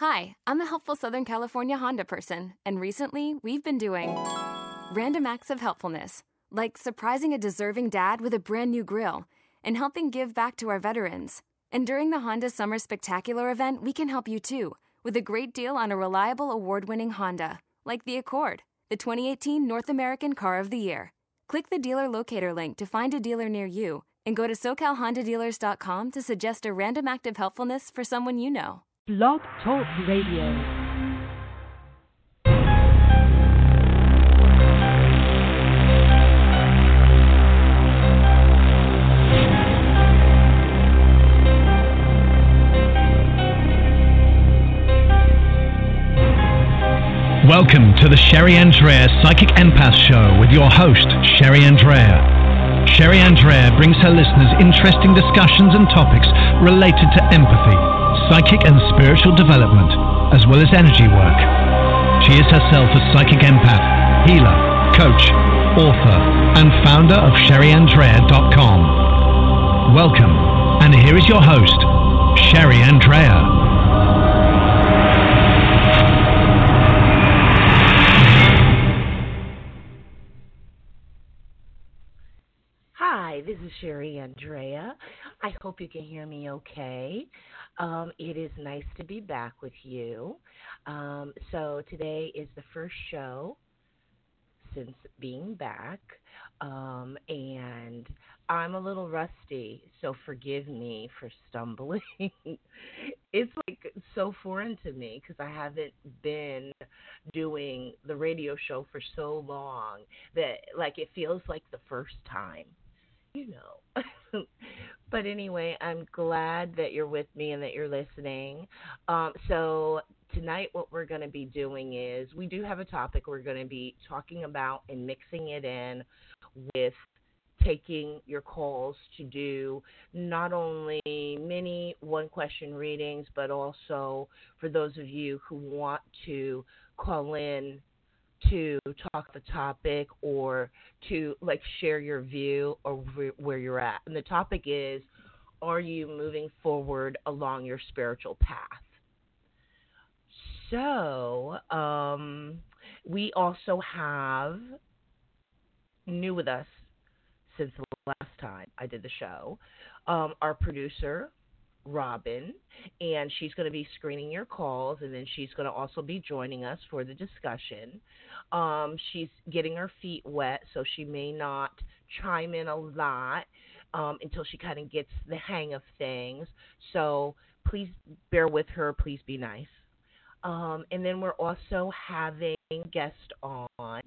Hi, I'm a helpful Southern California Honda person, and recently we've been doing random acts of helpfulness, like surprising a deserving dad with a brand new grill and helping give back to our veterans. And during the Honda Summer Spectacular event, we can help you too with a great deal on a reliable award winning Honda, like the Accord, the 2018 North American Car of the Year. Click the dealer locator link to find a dealer near you and go to SoCalHondaDealers.com to suggest a random act of helpfulness for someone you know. Blog Talk Radio. Welcome to the Sherry Andrea Psychic Empath Show with your host, Sherry Andrea. Sherry Andrea brings her listeners interesting discussions and topics related to empathy, psychic and spiritual development, as well as energy work. She is herself a psychic empath, healer, coach, author, and founder of SherryAndrea.com. Welcome, and here is your host, Sherry Andrea. Hi, this is Sherry Andrea. I hope you can hear me okay. Um, it is nice to be back with you. Um, so, today is the first show since being back, um, and I'm a little rusty, so forgive me for stumbling. it's like so foreign to me because I haven't been doing the radio show for so long that like it feels like the first time you know. but anyway, I'm glad that you're with me and that you're listening. Um, so, tonight, what we're going to be doing is we do have a topic we're going to be talking about and mixing it in with taking your calls to do not only mini one question readings, but also for those of you who want to call in to talk the topic or to like share your view or where you're at. And the topic is are you moving forward along your spiritual path? So, um, we also have new with us since the last time I did the show. Um, our producer, Robin, and she's going to be screening your calls, and then she's going to also be joining us for the discussion. Um, she's getting her feet wet, so she may not chime in a lot um, until she kind of gets the hang of things. So please bear with her. Please be nice. Um, and then we're also having guests on.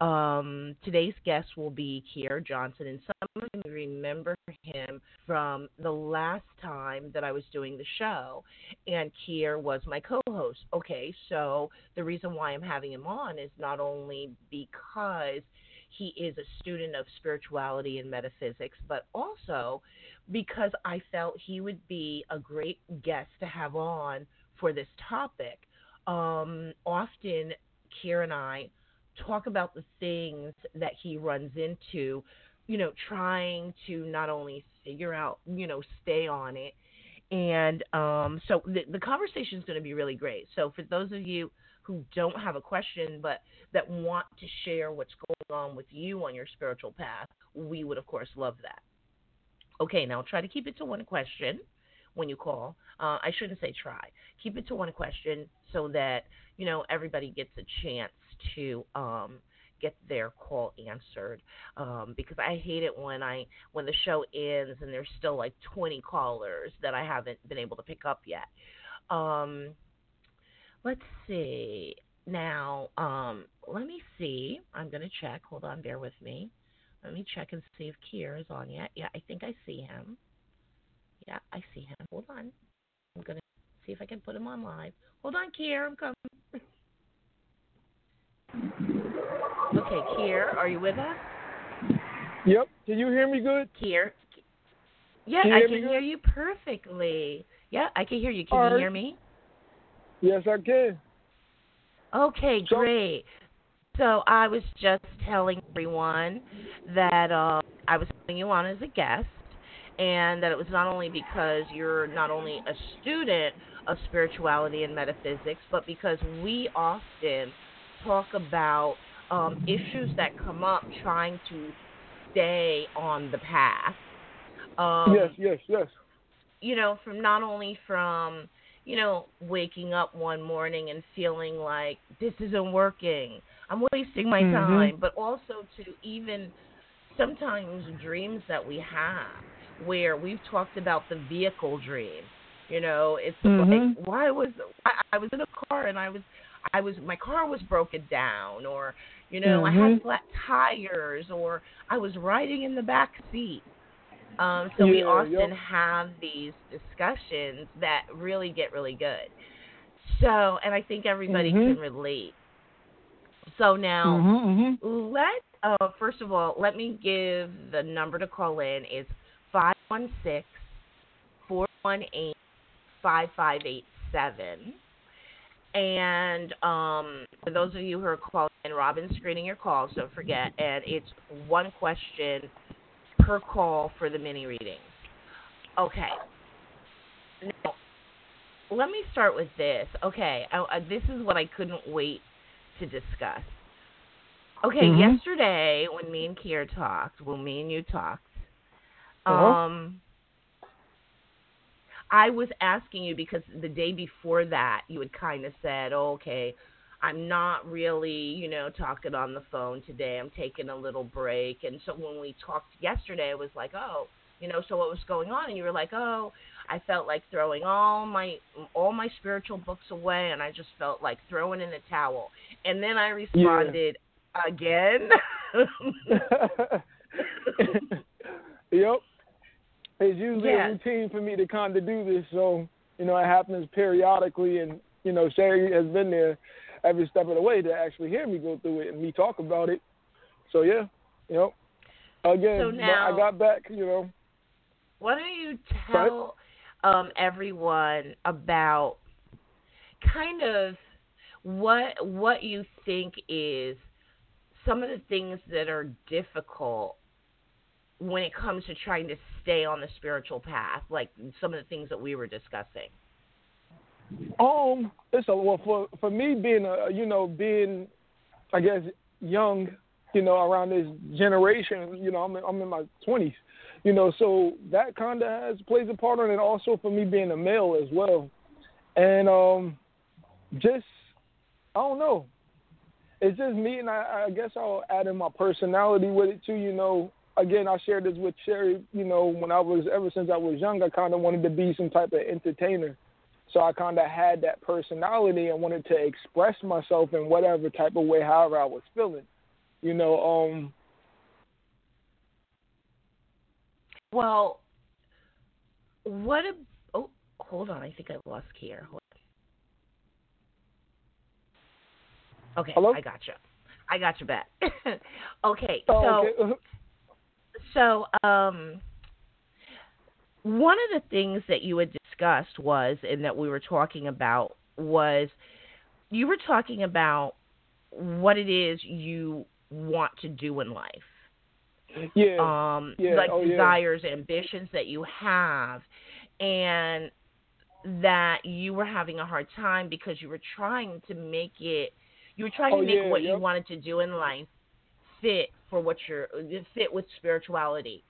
Um, today's guest will be Kier Johnson, and some of you remember him from the last time that I was doing the show, and Kier was my co-host. Okay, so the reason why I'm having him on is not only because he is a student of spirituality and metaphysics, but also because I felt he would be a great guest to have on for this topic um, often Kier and I talk about the things that he runs into, you know, trying to not only figure out, you know, stay on it. And um, so the, the conversation is going to be really great. So for those of you who don't have a question but that want to share what's going on with you on your spiritual path, we would of course love that. Okay, now try to keep it to one question when you call. Uh, I shouldn't say try. Keep it to one question so that you know everybody gets a chance to um, get their call answered. Um, because I hate it when I when the show ends and there's still like 20 callers that I haven't been able to pick up yet. Um, let's see. Now, um, let me see. I'm gonna check. Hold on, bear with me. Let me check and see if Kier is on yet. Yeah, I think I see him. Yeah, I see him. Hold on. I'm gonna see if I can put him on live. Hold on, Kier. I'm coming. Okay, Kier, are you with us? Yep. Can you hear me good? Kier. Yeah, Can I can hear good? you perfectly. Yeah, I can hear you. Can All you right. hear me? Yes, I can. Okay, So- great. So I was just telling everyone that uh, I was putting you on as a guest, and that it was not only because you're not only a student of spirituality and metaphysics, but because we often talk about um, issues that come up trying to stay on the path. Um, yes, yes, yes. You know, from not only from you know waking up one morning and feeling like this isn't working, I'm wasting my Mhm. time, but also to even sometimes dreams that we have where we've talked about the vehicle dream. You know, it's Mhm. like why was I, I was in a car and I was I was my car was broken down or you know I had Mhm. flat tires or I was riding in the back seat. Um, so we often yep. have these discussions that really get really good. So, and I think everybody Mhm. can relate. So now, Mhm, mhm. let uh, first of all, let me give the number to call in is 516-418-5587. And um, for those of you who are calling in, Robin's screening your calls, don't forget. And it's one question per call for the mini readings. Okay. Now, let me start with this. Okay, I, I, this is what I couldn't wait to discuss. Okay, Mhm. yesterday when me and Kier talked, when me and you talked, Uh-huh. um, I was asking you because the day before that you had kind of said, oh, "Okay, I'm not really, you know, talking on the phone today. I'm taking a little break." And so when we talked yesterday, I was like, "Oh, you know, so what was going on?" And you were like, "Oh, I felt like throwing all my all my spiritual books away, and I just felt like throwing in the towel." And then I responded again. yep. It's usually a routine for me to kind of do this, so you know it happens periodically, and you know Sherry has been there every step of the way to actually hear me go through it and me talk about it. So yeah, you know, Again, So now- I got back, you know. Why don't you tell um, everyone about kind of what what you think is some of the things that are difficult when it comes to trying to stay on the spiritual path, like some of the things that we were discussing. Um, it's a well for for me being a you know being, I guess young, you know around this generation, you know I'm in, I'm in my twenties, you know so that kind of has plays a part on it. Also for me being a male as well, and um, just I don't know, it's just me and I, I guess I'll add in my personality with it too. You know, again I shared this with Sherry. You know when I was ever since I was young, I kind of wanted to be some type of entertainer. So I kind of had that personality and wanted to express myself in whatever type of way, however I was feeling. You know, um, Well, what a oh hold on, I think I lost Kier. Hold. Okay, Hello? I got you. I got you back. okay, oh, so okay. So, um, one of the things that you had discussed was, and that we were talking about, was you were talking about what it is you want to do in life. yeah, Um, Yeah, like oh, yeah. desires, ambitions that you have, and that you were having a hard time because you were trying to make it, you were trying Oh, to make yeah, what you wanted to do in life fit for what you're fit with spirituality.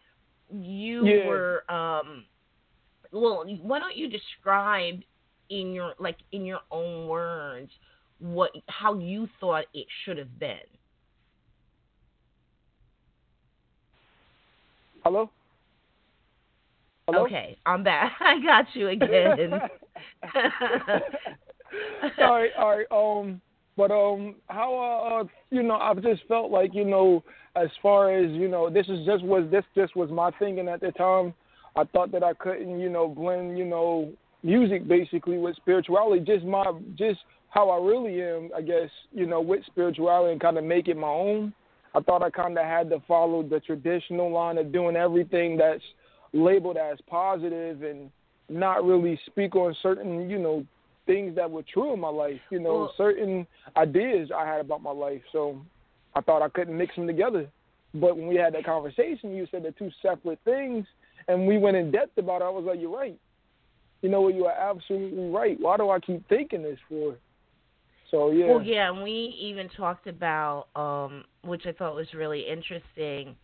You Yeah. were um well, why don't you describe in your like in your own words what how you thought it should have been? hello. Hello. Okay, I'm back. I got you again. all right, all right. Um, but um, how uh, uh, you know, I've just felt like you know, as far as you know, this is just was this just was my thinking at the time. I thought that I couldn't, you know, blend, you know, music basically with spirituality. Just my, just how I really am, I guess, you know, with spirituality and kind of make it my own. I thought I kind of had to follow the traditional line of doing everything that's labeled as positive and not really speak on certain, you know, things that were true in my life, you know, Well- certain ideas I had about my life. So I thought I couldn't mix them together. But when we had that conversation, you said they're two separate things, and we went in depth about it. I was like, you're right. you know what, you are absolutely right. Why do I keep thinking this for? So yeah. Well, yeah, and we even talked about, um, which I thought was really interesting.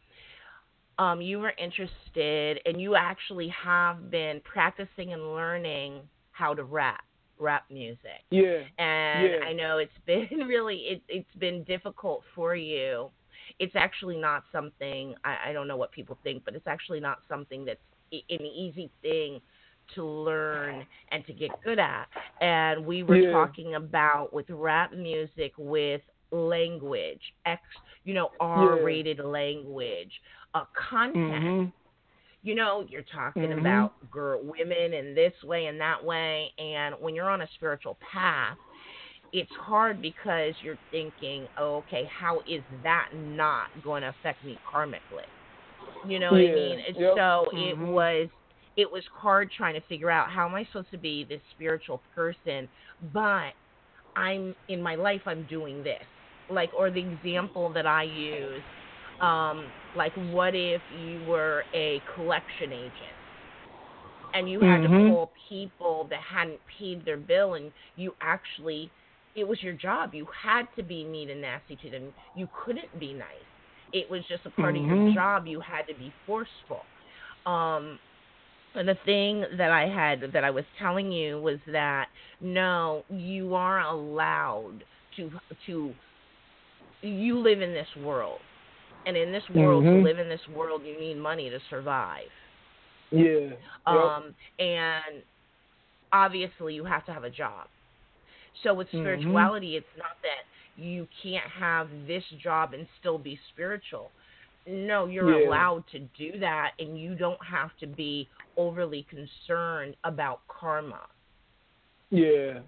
Um, you were interested, and you actually have been practicing and learning how to rap, rap music. Yeah. And yeah. I know it's been really, it, it's been difficult for you. It's actually not something I, I don't know what people think, but it's actually not something that's an easy thing to learn and to get good at. And we were Yeah. talking about with rap music with language, X, you know, R-rated language, uh, content. Mhm. You know, you're talking Mhm. about girl, women in this way and that way, and when you're on a spiritual path, it's hard because you're thinking, oh, okay, how is that not going to affect me karmically? You know what I mean? Yep, So it mhm. was it was hard trying to figure out how am I supposed to be this spiritual person, but I'm in my life I'm doing this. Like or the example that I use, um, like what if you were a collection agent and you had to Mhm. call people that hadn't paid their bill and you actually it was your job. You had to be mean and nasty to them. You couldn't be nice. It was just a part of your Mhm. job. You had to be forceful. Um and the thing that I had that I was telling you was that no, you are allowed to to you live in this world. And in this world, to Mhm. live in this world, you need money to survive. Yeah. Yep. Um, and obviously, you have to have a job. So with Mhm. spirituality, it's not that you can't have this job and still be spiritual. No, you're Yeah. allowed to do that, and you don't have to be overly concerned about karma. yeah.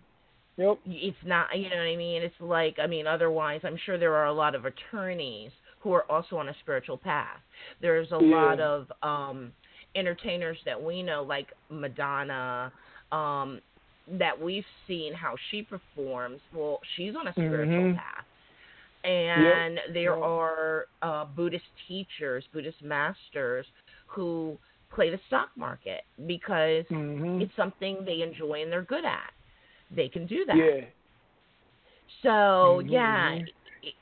Yep. It's not, you know what I mean? It's like, I mean, otherwise, I'm sure there are a lot of attorneys who are also on a spiritual path. There's a Yeah. lot of um entertainers that we know, like Madonna, um, that we've seen how she performs. Well, she's on a spiritual Mhm. path. And there Yep. are uh, Buddhist teachers, Buddhist masters who play the stock market because Mhm. it's something they enjoy and they're good at. They can do that. Yeah. So Mhm, yeah,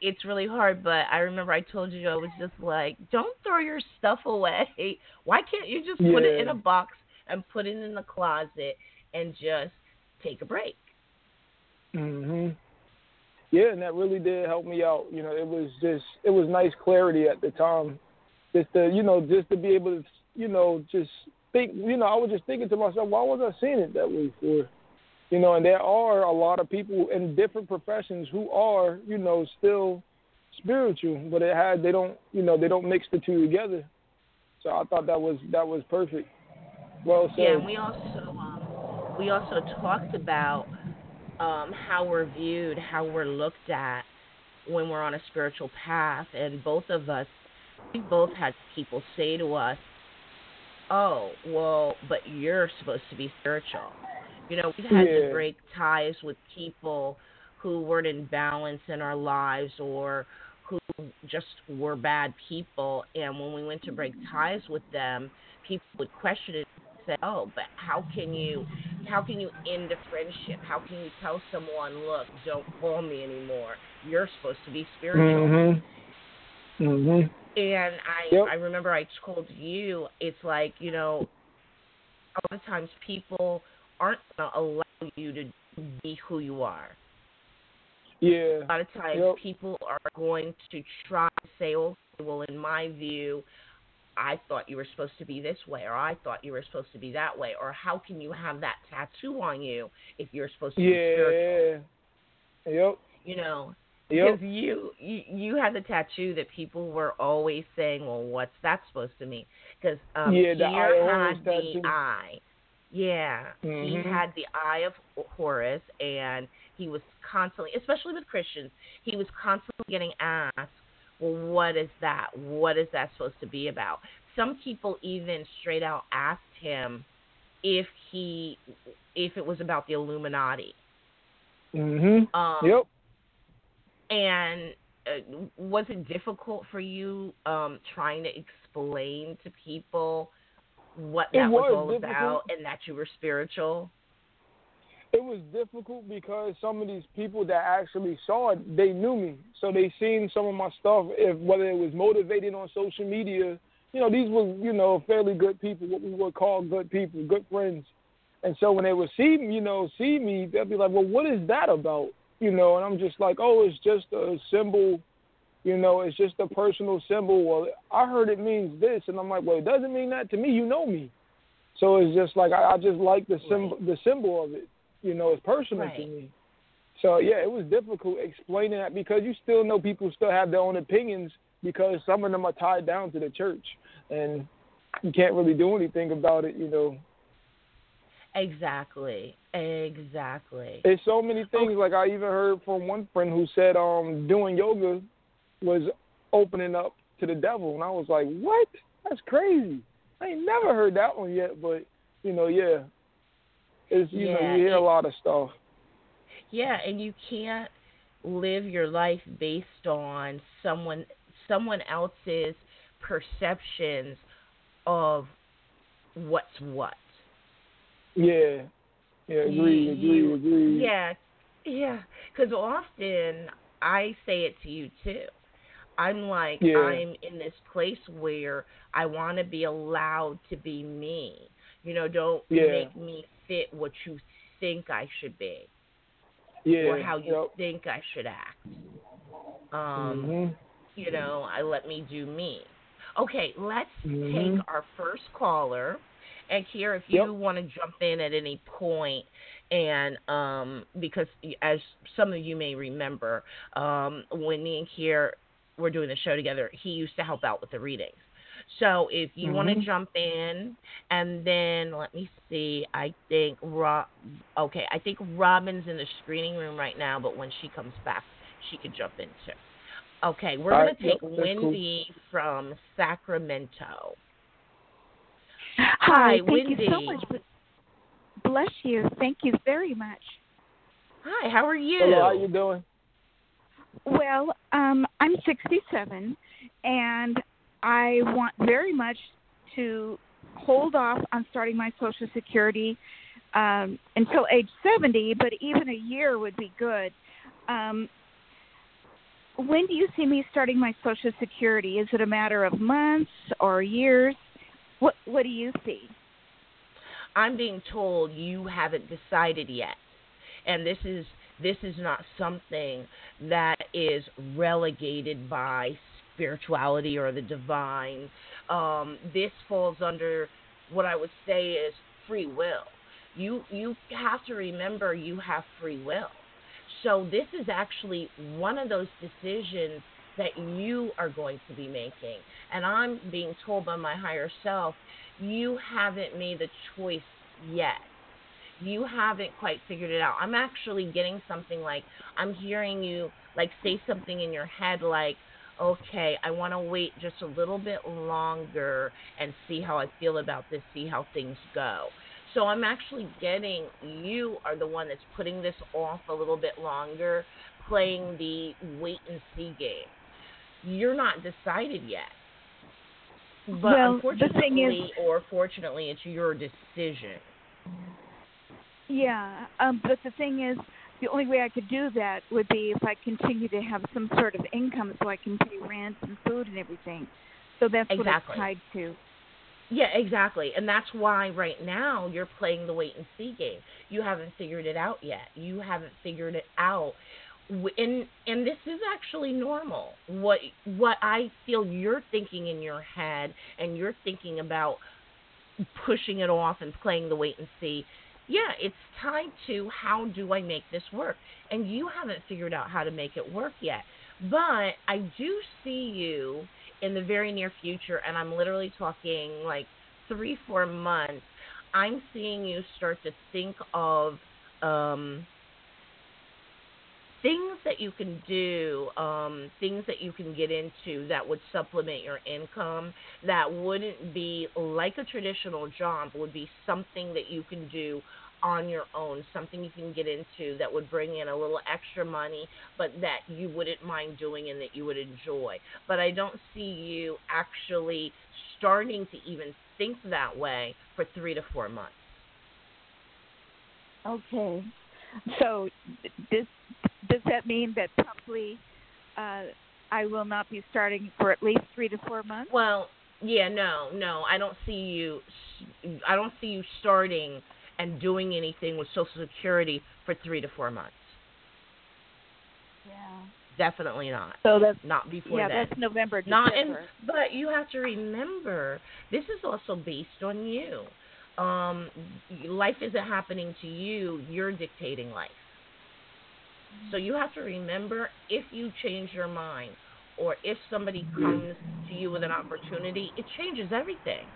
it's really hard. But I remember I told you I was just like, don't throw your stuff away. Why can't you just put it in a box and put it in the closet and just take a break? Mhm. Yeah, and that really did help me out. You know, it was just it was nice clarity at the time, just to you know just to be able to you know just think. You know, I was just thinking to myself, why was I seeing it that way for? You know, and there are a lot of people in different professions who are you know still spiritual, but it had they don't you know they don't mix the two together. So I thought that was that was perfect. Well said. Yeah, and we also um, we also talked about um, how we're viewed, how we're looked at when we're on a spiritual path, and both of us, we both had people say to us, "Oh, well, but you're supposed to be spiritual." You know, we had to break ties with people who weren't in balance in our lives or who just were bad people. And when we went to break ties with them, people would question it and say, "Oh, but how can you, how can you end a friendship? How can you tell someone, look, don't call me anymore? You're supposed to be spiritual." Mhm. Mhm. And I Yep. I remember I told you it's like, you know, a lot of times people aren't going to allow you to be who you are. Yeah. A lot of times Yep. people are going to try to say, okay, well, in my view, I thought you were supposed to be this way, or I thought you were supposed to be that way, or how can you have that tattoo on you if you're supposed to be spiritual? Yeah. Yep. You know, Yep. because you, you you had the tattoo that people were always saying, well, what's that supposed to mean? Because um, Yeah, the of Horus had the tattoo. eye. Yeah, he Mhm. had the eye of Horus, and he was constantly, especially with Christians, he was constantly getting asked, well, what is that? What is that supposed to be about? Some people even straight out asked him if he, if it was about the Illuminati. Mm-hmm. Um, Yep. and uh, was it difficult for you um, trying to explain to people what that was, was all difficult. about and that you were spiritual? it was difficult because some of these people that actually saw it, they knew me, so they seen some of my stuff. If whether it was motivated on social media, you know, these were you know fairly good people, what we would call good people, good friends. And so when they would see me, you know, see me, they'd be like, "Well, what is that about?" You know, and I'm just like, "Oh, it's just a symbol." You know, it's just a personal symbol. Well, I heard it means this, and I'm like, well, it doesn't mean that to me. You know me, so it's just like I, I just like the symbol, the symbol of it. You know, it's personal to me. So yeah, it was difficult explaining that because you still know people still have their own opinions because some of them are tied down to the church, and you can't really do anything about it. You know, Exactly. Exactly. It's so many things. Like I even heard from one friend who said um doing yoga was opening up to the devil, and I was like, what? That's crazy. I ain't never heard that one yet, but you know, yeah, it's you know you hear it- a lot of stuff. Yeah, and you can't live your life based on someone someone else's perceptions of what's what. Yeah, yeah, agree, agree, agree. Yeah, yeah. Because often I say it to you too. I'm like, Yeah. I'm in this place where I want to be allowed to be me. You know, don't Yeah. make me fit what you think I should be yeah, or how you yep. think I should act. Um, Mhm. you know, I let me do me. Okay, let's Mhm. take our first caller. And here, if you Yep. want to jump in at any point, and um, because as some of you may remember, um, when me and Kier were doing the show together, he used to help out with the readings. So if you want to Mhm. jump in, and then let me see, I think Rob. Okay, I think Robin's in the screening room right now, but when she comes back, she could jump in too. Okay, we're All gonna take yep, that's cool. Wendy from Sacramento. Hi, Hi, thank you so much. Bless you. Thank you very much. Hi, how are you? Hello, how are you doing? Well, um, I'm 67, and I want very much to hold off on starting my Social Security um, until age 70, but even a year would be good. Um, when do you see me starting my Social Security? Is it a matter of months or years? What What do you see? I'm being told you haven't decided yet, and this is this is not something that is relegated by spirituality or the divine. Um, this falls under what I would say is free will. You you have to remember you have free will. So this is actually one of those decisions that you are going to be making. And I'm being told by my higher self, you haven't made the choice yet. You haven't quite figured it out. I'm actually getting something like I'm hearing you like say something in your head like, "Okay, I want to wait just a little bit longer and see how I feel about this, see how things go." So I'm actually getting you are the one that's putting this off a little bit longer, playing the wait and see game. You're not decided yet. But Well, the thing unfortunately is- or fortunately it's your decision. Yeah, um, but the thing is, the only way I could do that would be if I continue to have some sort of income so I can pay rent and food and everything. So that's Exactly. what it's tied to. Yeah, exactly. And that's why right now you're playing the wait and see game. You haven't figured it out yet. You haven't figured it out. And and this is actually normal. What what I feel you're thinking in your head and you're thinking about pushing it off and playing the wait and see. Yeah, it's tied to how do I make this work? And you haven't figured out how to make it work yet. But I do see you in the very near future, and I'm literally talking like three, four months, I'm seeing you start to think of um, things that you can do, um, things that you can get into that would supplement your income, that wouldn't be like a traditional job, would be something that you can do on your own, something you can get into that would bring in a little extra money, but that you wouldn't mind doing and that you would enjoy. But I don't see you actually starting to even think that way for three to four months. Okay. So does does that mean that probably uh, I will not be starting for at least three to four months? Well, yeah, no, no, I don't see you. I don't see you starting and doing anything with Social Security for three to four months. Yeah. Definitely not. So that's Not before yeah, then. that's November, Not in, but you have to remember this is also based on you. Um, life isn't happening to you; you're dictating life. So you have to remember if you change your mind, or if somebody comes to you with an opportunity, it changes everything.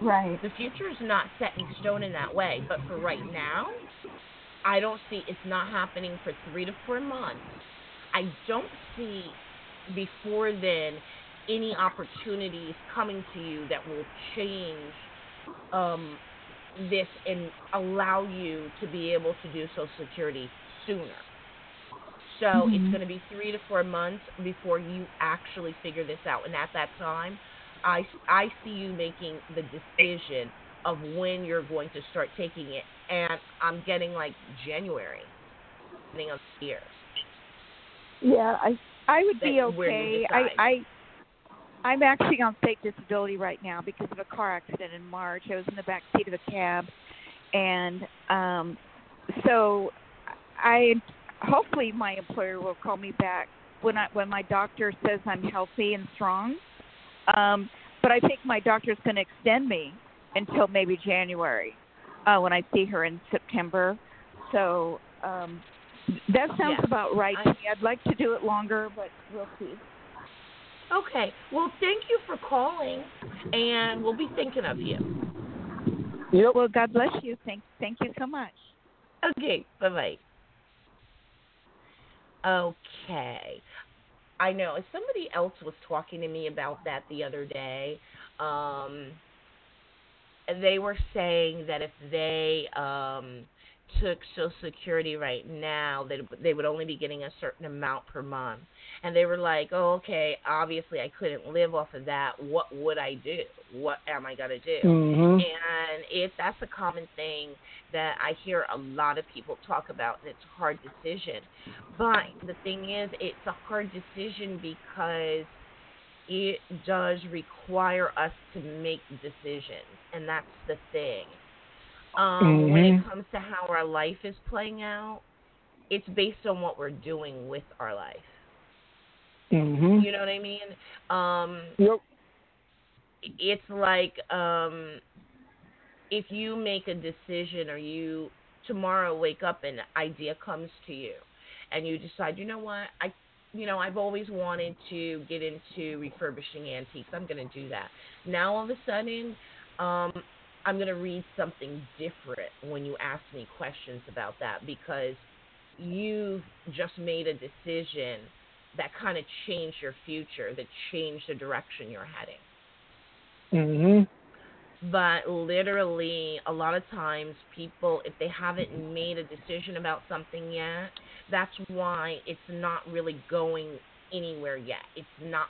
Right. The future is not set in stone in that way, but for right now, I don't see it's not happening for three to four months. I don't see before then any opportunities coming to you that will change um, this and allow you to be able to do Social Security sooner. So it's Mhm. going to be three to four months before you actually figure this out, and at that time, I I see you making the decision of when you're going to start taking it, and I'm getting like January, beginning of the year. Yeah, I I would be That- where you okay. I. I I'm actually on state disability right now because of a car accident in March. I was in the back seat of a cab, and um, so I hopefully my employer will call me back when I when my doctor says I'm healthy and strong. Um, but I think my doctor's going to extend me until maybe January uh, when I see her in September. So um, that sounds Yeah. about right to me. I'd like to do it longer, but we'll see. Okay. Well, thank you for calling, and we'll be thinking of you. Yep. Well, God bless you. Thank thank you so much. Okay. Bye bye. Okay. I know somebody else was talking to me about that the other day. Um, they were saying that if they um, took Social Security right now, that they would only be getting a certain amount per month. And they were like, "Oh, okay. Obviously, I couldn't live off of that. What would I do? What am I gonna do?" Mhm. And if that's a common thing that I hear a lot of people talk about, and it's a hard decision. But the thing is, it's a hard decision because it does require us to make decisions, and that's the thing. Um, When it Mhm. comes to how our life is playing out, it's based on what we're doing with our life. Mhm. You know what I mean? Um, Yep. it's like um if you make a decision or you tomorrow wake up and an idea comes to you and you decide you know what i you know i've always wanted to get into refurbishing antiques i'm going to do that now all of a sudden um i'm going to read something different when you ask me questions about that because you've just made a decision that kind of changed your future that changed the direction you're heading. Mm-hmm. but literally a lot of times people if they haven't made a decision about something yet that's why it's not really going anywhere yet. It's not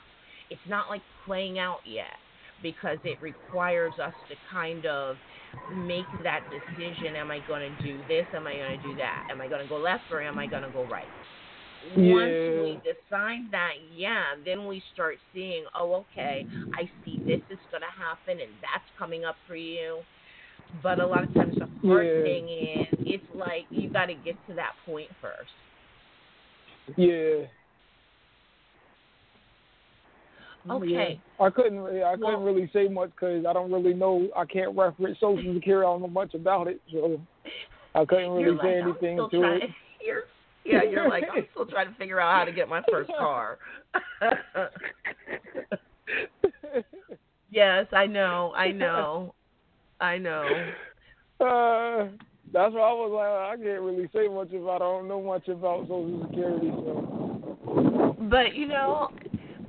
it's not like playing out yet because it requires us to kind of make that decision am i going to do this am i going to do that am i going to go left or am i going to go right once we decide that, yeah, then we start seeing, oh, okay, I see this is going to happen and that's coming up for you. But a lot of times the hard Yeah. thing is, it's like you got to get to that point first. Yeah. Okay. Yeah. I couldn't. really- I couldn't Well- really say much because I don't really know. I can't reference Social Security. I don't know much about it, so I couldn't really say like, anything to trying, it. You're, yeah, you're like, I'm still trying to figure out how to get my first car. yes, I know, I know, I know. Uh, that's why I was like, I can't really say much about. I don't know much about Social Security, so. But you know,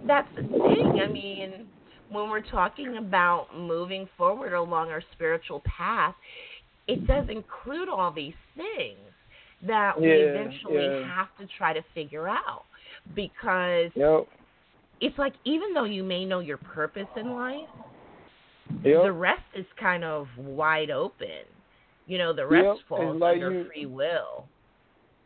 that's the thing. I mean, when we're talking about moving forward along our spiritual path, it does include all these things that we Yeah, eventually yeah. have to try to figure out. Because Yep. it's like even though you may know your purpose in life, Yep. the rest is kind of wide open. You know, the rest Yep, falls like under you- free will.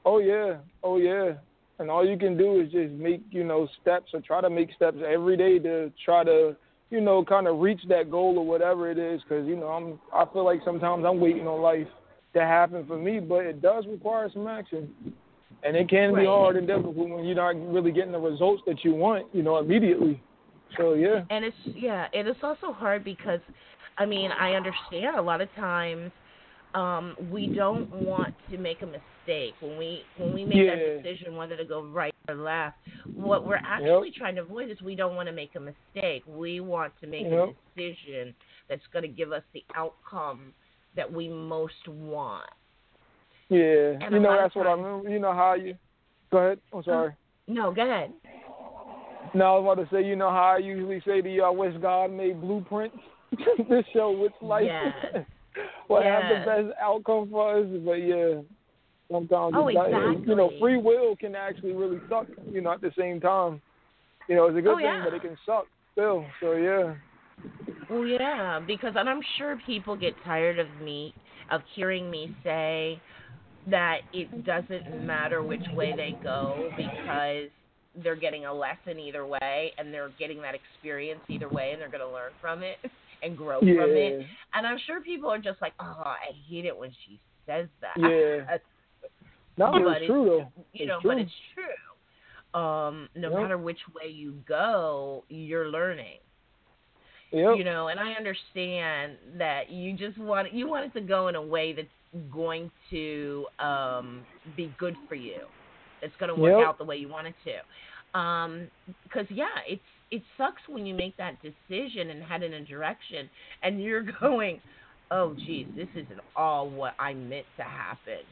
Oh yeah, oh yeah. And all you can do is just make, you know, steps or try to make steps every day to try to, you know, kind of reach that goal or whatever it is. Because you know, I'm, I feel like sometimes I'm waiting on life to happen for me, but it does require some action, and it can be Right. hard and difficult when you're not really getting the results that you want, you know, immediately. So yeah, And it's yeah, and it's also hard because I mean, I understand a lot of times um we don't want to make a mistake when we when we make Yeah. that decision whether to go right or left. What we're actually trying to avoid is we don't want to make a mistake. We want to make Yep. a decision that's going to give us the outcome that we most want. yeah. And you know, that's what I remember. You know how you. Go ahead. I'm sorry. No, go ahead. No, I was about to say, you know how I usually say to you, I wish God made blueprints to show which life Yes. will have the best outcome for us. But yeah, sometimes Oh, not, you know, free will can actually really suck. You know, at the same time, you know, it's a good Oh, thing, yeah. but it can suck still. So yeah, Well, yeah, because and I'm sure people get tired of me of hearing me say that it doesn't matter which way they go because they're getting a lesson either way and they're getting that experience either way and they're going to learn from it and grow from it. And I'm sure people are just like, "Oh, I hate it when she says that." yeah. No, But it's it's- true though. you It's know, true. but it's true. Um, no Yep. matter which way you go, you're learning Yep. you know and i understand that you just want you want it to go in a way that's going to um be good for you it's going to work Yep. out the way you want it to um because yeah it's it sucks when you make that decision and head in a direction and you're going oh geez this isn't all what i meant to happen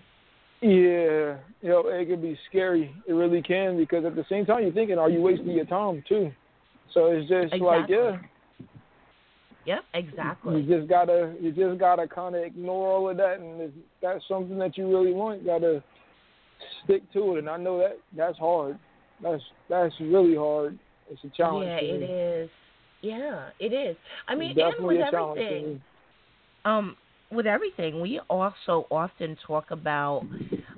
Yeah, you know, it can be scary. It really can because at the same time you're thinking, are you wasting your time too? So it's just like, yeah, yep exactly you just gotta, you just gotta kind of ignore all of that, and if that's something that you really want, you gotta stick to it. And I know that that's hard. That's that's really hard. It's a challenge. yeah it is yeah it is i mean It's and with a challenge for everything um with everything we also often talk about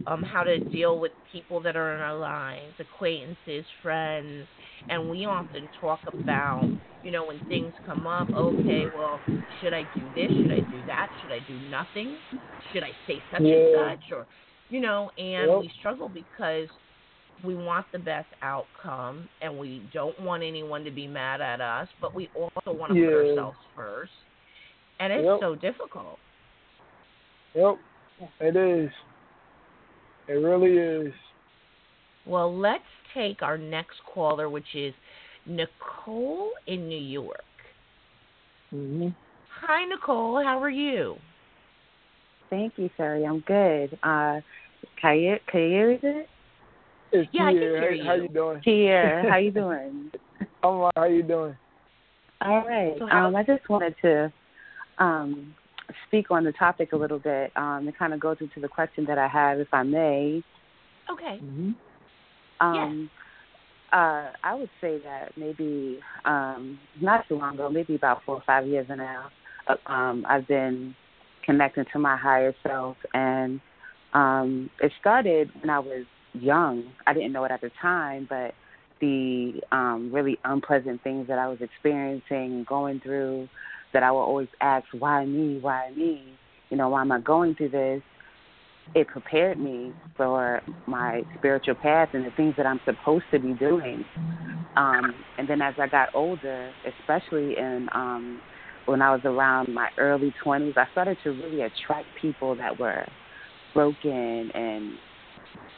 um how to deal with people that are in our lives acquaintances friends and we often talk about you know when things come up okay well should i do this should i do that should i do nothing should i say such Yeah. and such or you know and Yep. we struggle because we want the best outcome and we don't want anyone to be mad at us but we also want to put ourselves first and it's Yep. so difficult Yep, it is. It really is. Well, let's take our next caller, which is Nicole in New York. hmm Hi, Nicole. How are you? Thank you, Sherry. I'm good. Uh, Kair, Kair is it? It's Yeah, I can hear How- How you. you doing? Kier, how you doing? I'm like, how you doing? All right. So how- Um, I just wanted to um, speak on the topic a little bit um, and kind of go into the question that I have, if I may. Okay. hmm Um, uh, I would say that maybe um, not too long ago, maybe about four or five years now, uh, um, I've been connecting to my higher self, and um, it started when I was young. I didn't know it at the time, but the um, really unpleasant things that I was experiencing going through, that I would always ask, "Why me? Why me? You know, why am I going through this?" it prepared me for my spiritual path and the things that I'm supposed to be doing. Um, and then as I got older, especially in um, when I was around my early 20s, I started to really attract people that were broken and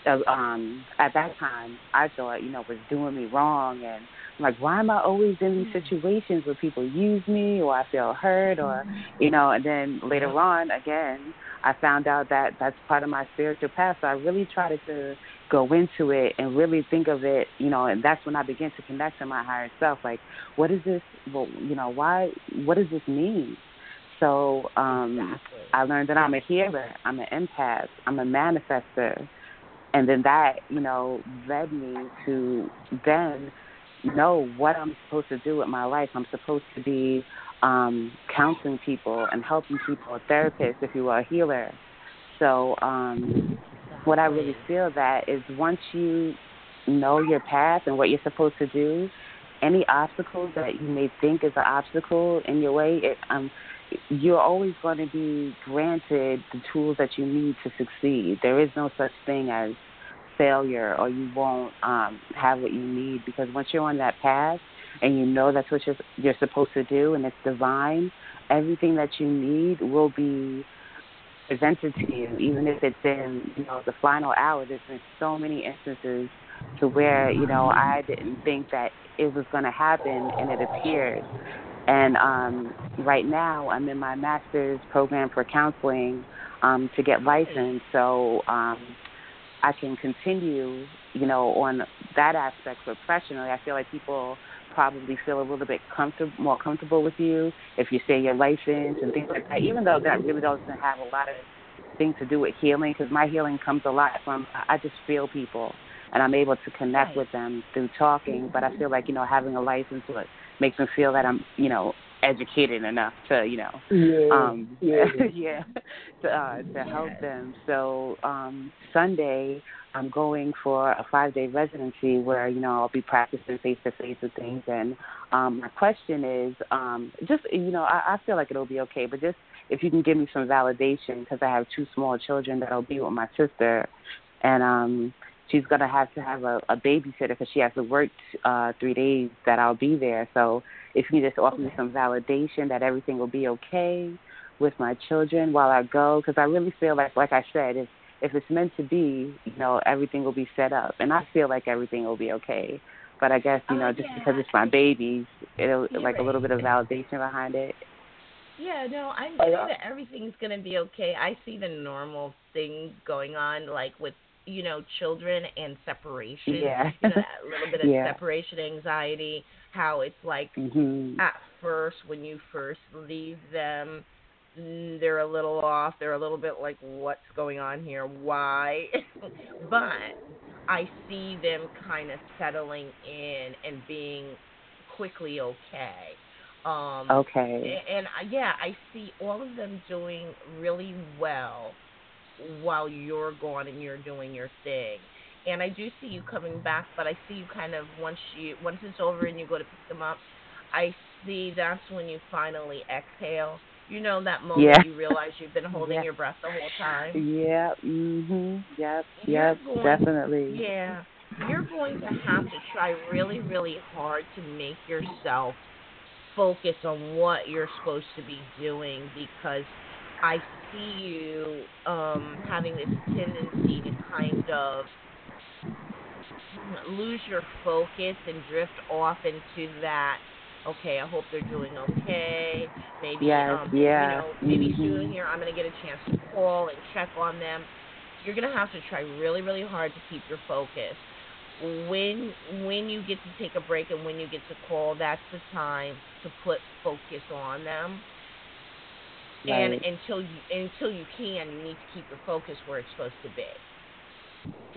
uh, um, at that time I thought, you know, was doing me wrong and I'm like, why am I always in these situations where people use me or I feel hurt or, you know, and then later on, again, I found out that that's part of my spiritual path. So I really tried to go into it and really think of it, you know, and that's when I began to connect to my higher self. Like, what is this? Well, you know, why? What does this mean? So um, Exactly. I learned that I'm a healer, I'm an empath, I'm a manifester, and then that, you know, led me to then know what I'm supposed to do with my life. I'm supposed to be um, counseling people and helping people, a therapist, if you will, a healer. So, um, what I really feel that is once you know your path and what you're supposed to do, any obstacles that you may think is an obstacle in your way, it, um, you're always going to be granted the tools that you need to succeed. There is no such thing as failure or you won't um, have what you need because once you're on that path and you know that's what you're, you're supposed to do and it's divine, everything that you need will be presented to you, even if it's in you know the final hour. There's been so many instances to where you know I didn't think that it was going to happen, and it appeared. And um, right now, I'm in my master's program for counseling um, to get licensed, so um, I can continue, you know, on that aspect professionally. I feel like people probably feel a little bit comfortable, more comfortable with you if you say you're licensed and things like that. Even though that really doesn't have a lot of things to do with healing, because my healing comes a lot from I just feel people and I'm able to connect right. with them through talking. But I feel like you know having a license would makes me feel that I'm you know educated enough to you know Yeah. um yeah. yeah to uh to help them so um sunday i'm going for a five day residency where you know i'll be practicing face to face with things and um my question is um just you know i i feel like it'll be okay but just if you can give me some validation because i have two small children that'll be with my sister and um she's going to have to have a, a babysitter because she has to work uh three days that i'll be there so if you just offer me some validation that everything will be okay with my children while I go, because I really feel like, like I said, if if it's meant to be, you know, everything will be set up, and I feel like everything will be okay. But I guess you know, Oh, just yeah. because it's my babies, it'll You're like a little bit of validation behind it. Yeah, no, I'm I sure that everything's gonna be okay. I see the normal things going on, like with you know children and separation. Yeah. you know, that little bit of Yeah. separation anxiety. How it's like Mhm. at first when you first leave them, mm, they're a little off. They're a little bit like, what's going on here? Why? but I see them kind of settling in and being quickly okay. Um, Okay. a- And yeah, I see all of them doing really well while you're gone and you're doing your thing. And I do see you coming back, but I see you kind of once you once it's over and you go to pick them up, I see that's when you finally exhale. You know that moment Yeah. you realize you've been holding Yeah. your breath the whole time. Yeah. Mhm. Yep. You're Yep. going- Definitely. Yeah. You're going to have to try really, really hard to make yourself focus on what you're supposed to be doing because I see you um having this tendency to kind of lose your focus and drift off into that okay, I hope they're doing okay. Maybe Yes, um yeah. you know, maybe Mhm. soon here I'm gonna get a chance to call and check on them. You're gonna have to try really, really hard to keep your focus. When when you get to take a break and when you get to call, that's the time to put focus on them. And until you until you can, you need to keep your focus where it's supposed to be.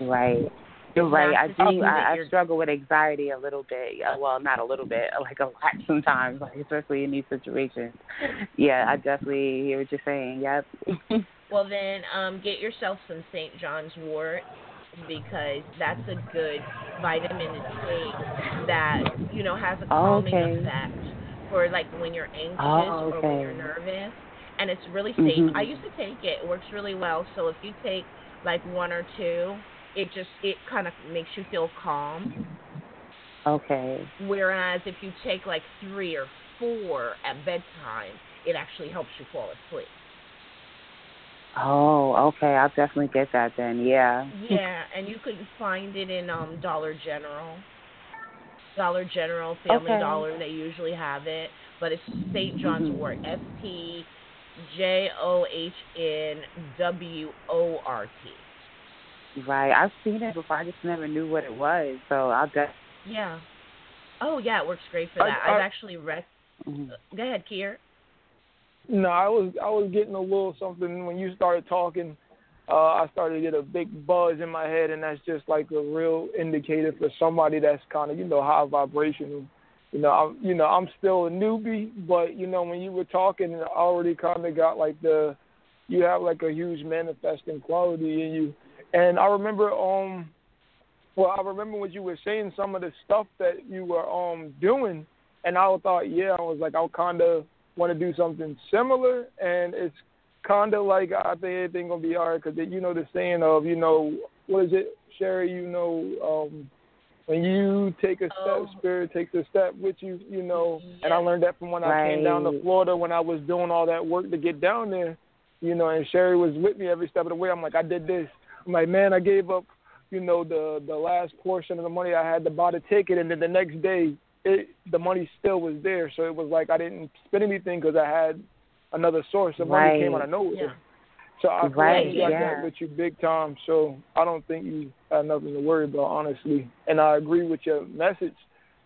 Right. You're right. I do. I, I struggle with anxiety a little bit. Well, not a little bit, like a lot sometimes, like especially in these situations. Yeah, I definitely hear what you're saying. Yep. Well, then um, get yourself some St. John's wort because that's a good vitamin to take that you know has a Oh, calming okay. effect for like when you're anxious Oh, or when you're nervous, and it's really safe. Mhm. I used to take it; it works really well. So if you take like one or two, it just it kind of makes you feel calm. Okay. Whereas if you take like three or four at bedtime, it actually helps you fall asleep. Oh, okay. I'll definitely get that then. Yeah. Yeah, and you could find it in um Dollar General. Dollar General, Family Okay. Dollar, they usually have it. But it's St. John's Mhm. Wort. S T J O H N W O R T. Right. I've seen it before. I just never knew what it was. So I'll def- Yeah. Oh yeah, it works great for that. I- I've actually read mhm. go ahead, Kier. No, I was I was getting a little something when you started talking. uh, I started to get a big buzz in my head, and that's just like a real indicator for somebody that's kind of you know high vibrational. You know, I'm you know I'm still a newbie, but you know when you were talking, I already kind of got like the you have like a huge manifesting quality in you. And I remember um well I remember when you were saying some of the stuff that you were um doing and I thought yeah I was like I kind of want to do something similar and it's kind of like I think everything gonna be alright because you know the saying of you know what is it Sherry you know um when you take a step, Oh. spirit takes a step with you, you know. And I learned that from when I came down to Florida when I was doing all that work to get down there, you know. And Sherry was with me every step of the way. I'm like, I did this. I'm like, man, I gave up, you know, the the last portion of the money I had to buy the ticket, and then the next day, it the money still was there. So it was like I didn't spend anything because I had another source of money came out of Right. nowhere. Yeah. So I Right, like yeah. that with you big time. So I don't think you have nothing to worry about, honestly. And I agree with your message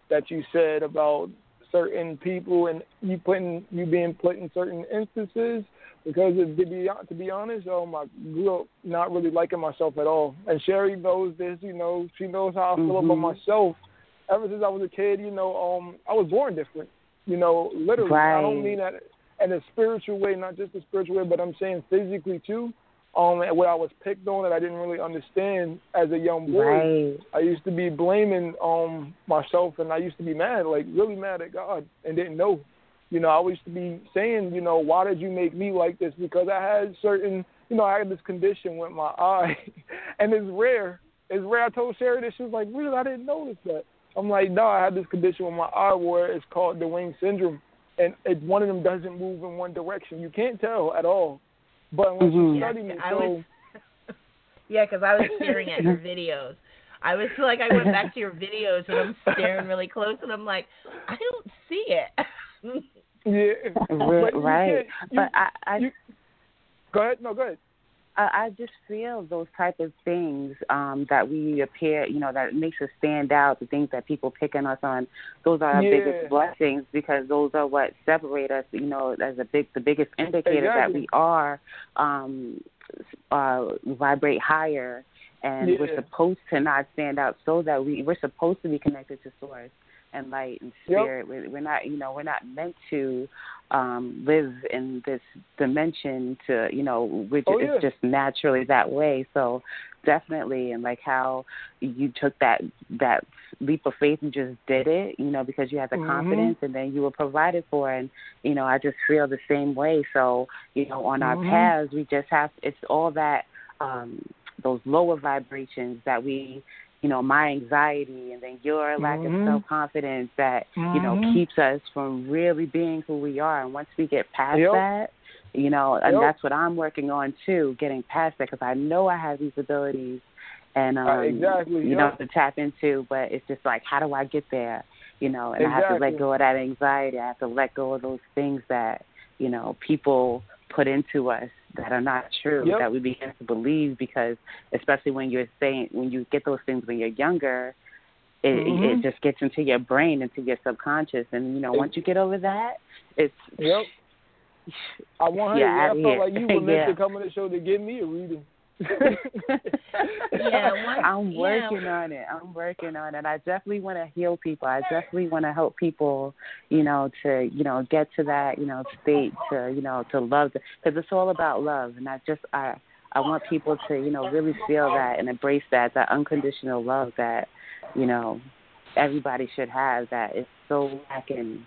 that you said about certain people and you putting you being put in certain instances because of, to be to be honest, um, I grew up not really liking myself at all. And Sherry knows this, you know, she knows how I feel about Mhm. myself. Ever since I was a kid, you know, um, I was born different. You know, literally. I don't mean that in a spiritual way, not just a spiritual way, but I'm saying physically too. Um, and what I was picked on that I didn't really understand as a young boy. Right. I used to be blaming um myself, and I used to be mad, like really mad at God, and didn't know. You know, I used to be saying, you know, why did you make me like this? Because I had certain, you know, I had this condition with my eye, and it's rare. It's rare. I told Sherry this. She was like, really? I didn't notice that. I'm like, no, I had this condition with my eye where it's called Duane syndrome, and it, one of them doesn't move in one direction. You can't tell at all. But once you Mhm. study me, I so was, yeah, because I was staring at your videos. I was like, I went back to your videos and I'm staring really close, and I'm like, I don't see it. yeah, But right. you- But I, I you- Go ahead. No, go ahead. I, I just feel those type of things um, that we appear, you know, that makes us stand out. The things that people picking us on, those are our Yeah. biggest blessings because those are what separate us. You know, as a big, the biggest indicator that we are um, uh, vibrate higher, and we're supposed to not stand out so that we we're supposed to be connected to source and light and spirit. We're, we're not, you know, we're not meant to um live in this dimension to you know which Oh, it's yeah. just naturally that way so definitely and like how you took that that leap of faith and just did it you know because you had the Mhm. confidence and then you were provided for and you know i just feel the same way so you know on our Mhm. paths we just have it's all that um those lower vibrations that we you know my anxiety and then your lack Mhm. of self confidence that you know Mhm. keeps us from really being who we are and once we get past Yep. that you know and that's what i'm working on too getting past that because i know i have these abilities and um Uh, exactly, you know yep. to tap into but it's just like how do i get there you know and i have to let go of that anxiety i have to let go of those things that you know people put into us that are not true Yep. that we begin to believe because especially when you're saying when you get those things when you're younger it Mhm. it just gets into your brain into your subconscious and you know once you get over that it's Yep. I want her. Yeah, Yeah, I felt like you were meant Yeah. to come on the show to give me a reading. Yeah, once- I'm yeah. working on it. I'm working on it. I definitely want to heal people. I definitely want to help people, you know, to you know get to that you know state to you know to love because it's all about love, and I just I I want people to you know really feel that and embrace that that unconditional love that you know everybody should have. That is so lacking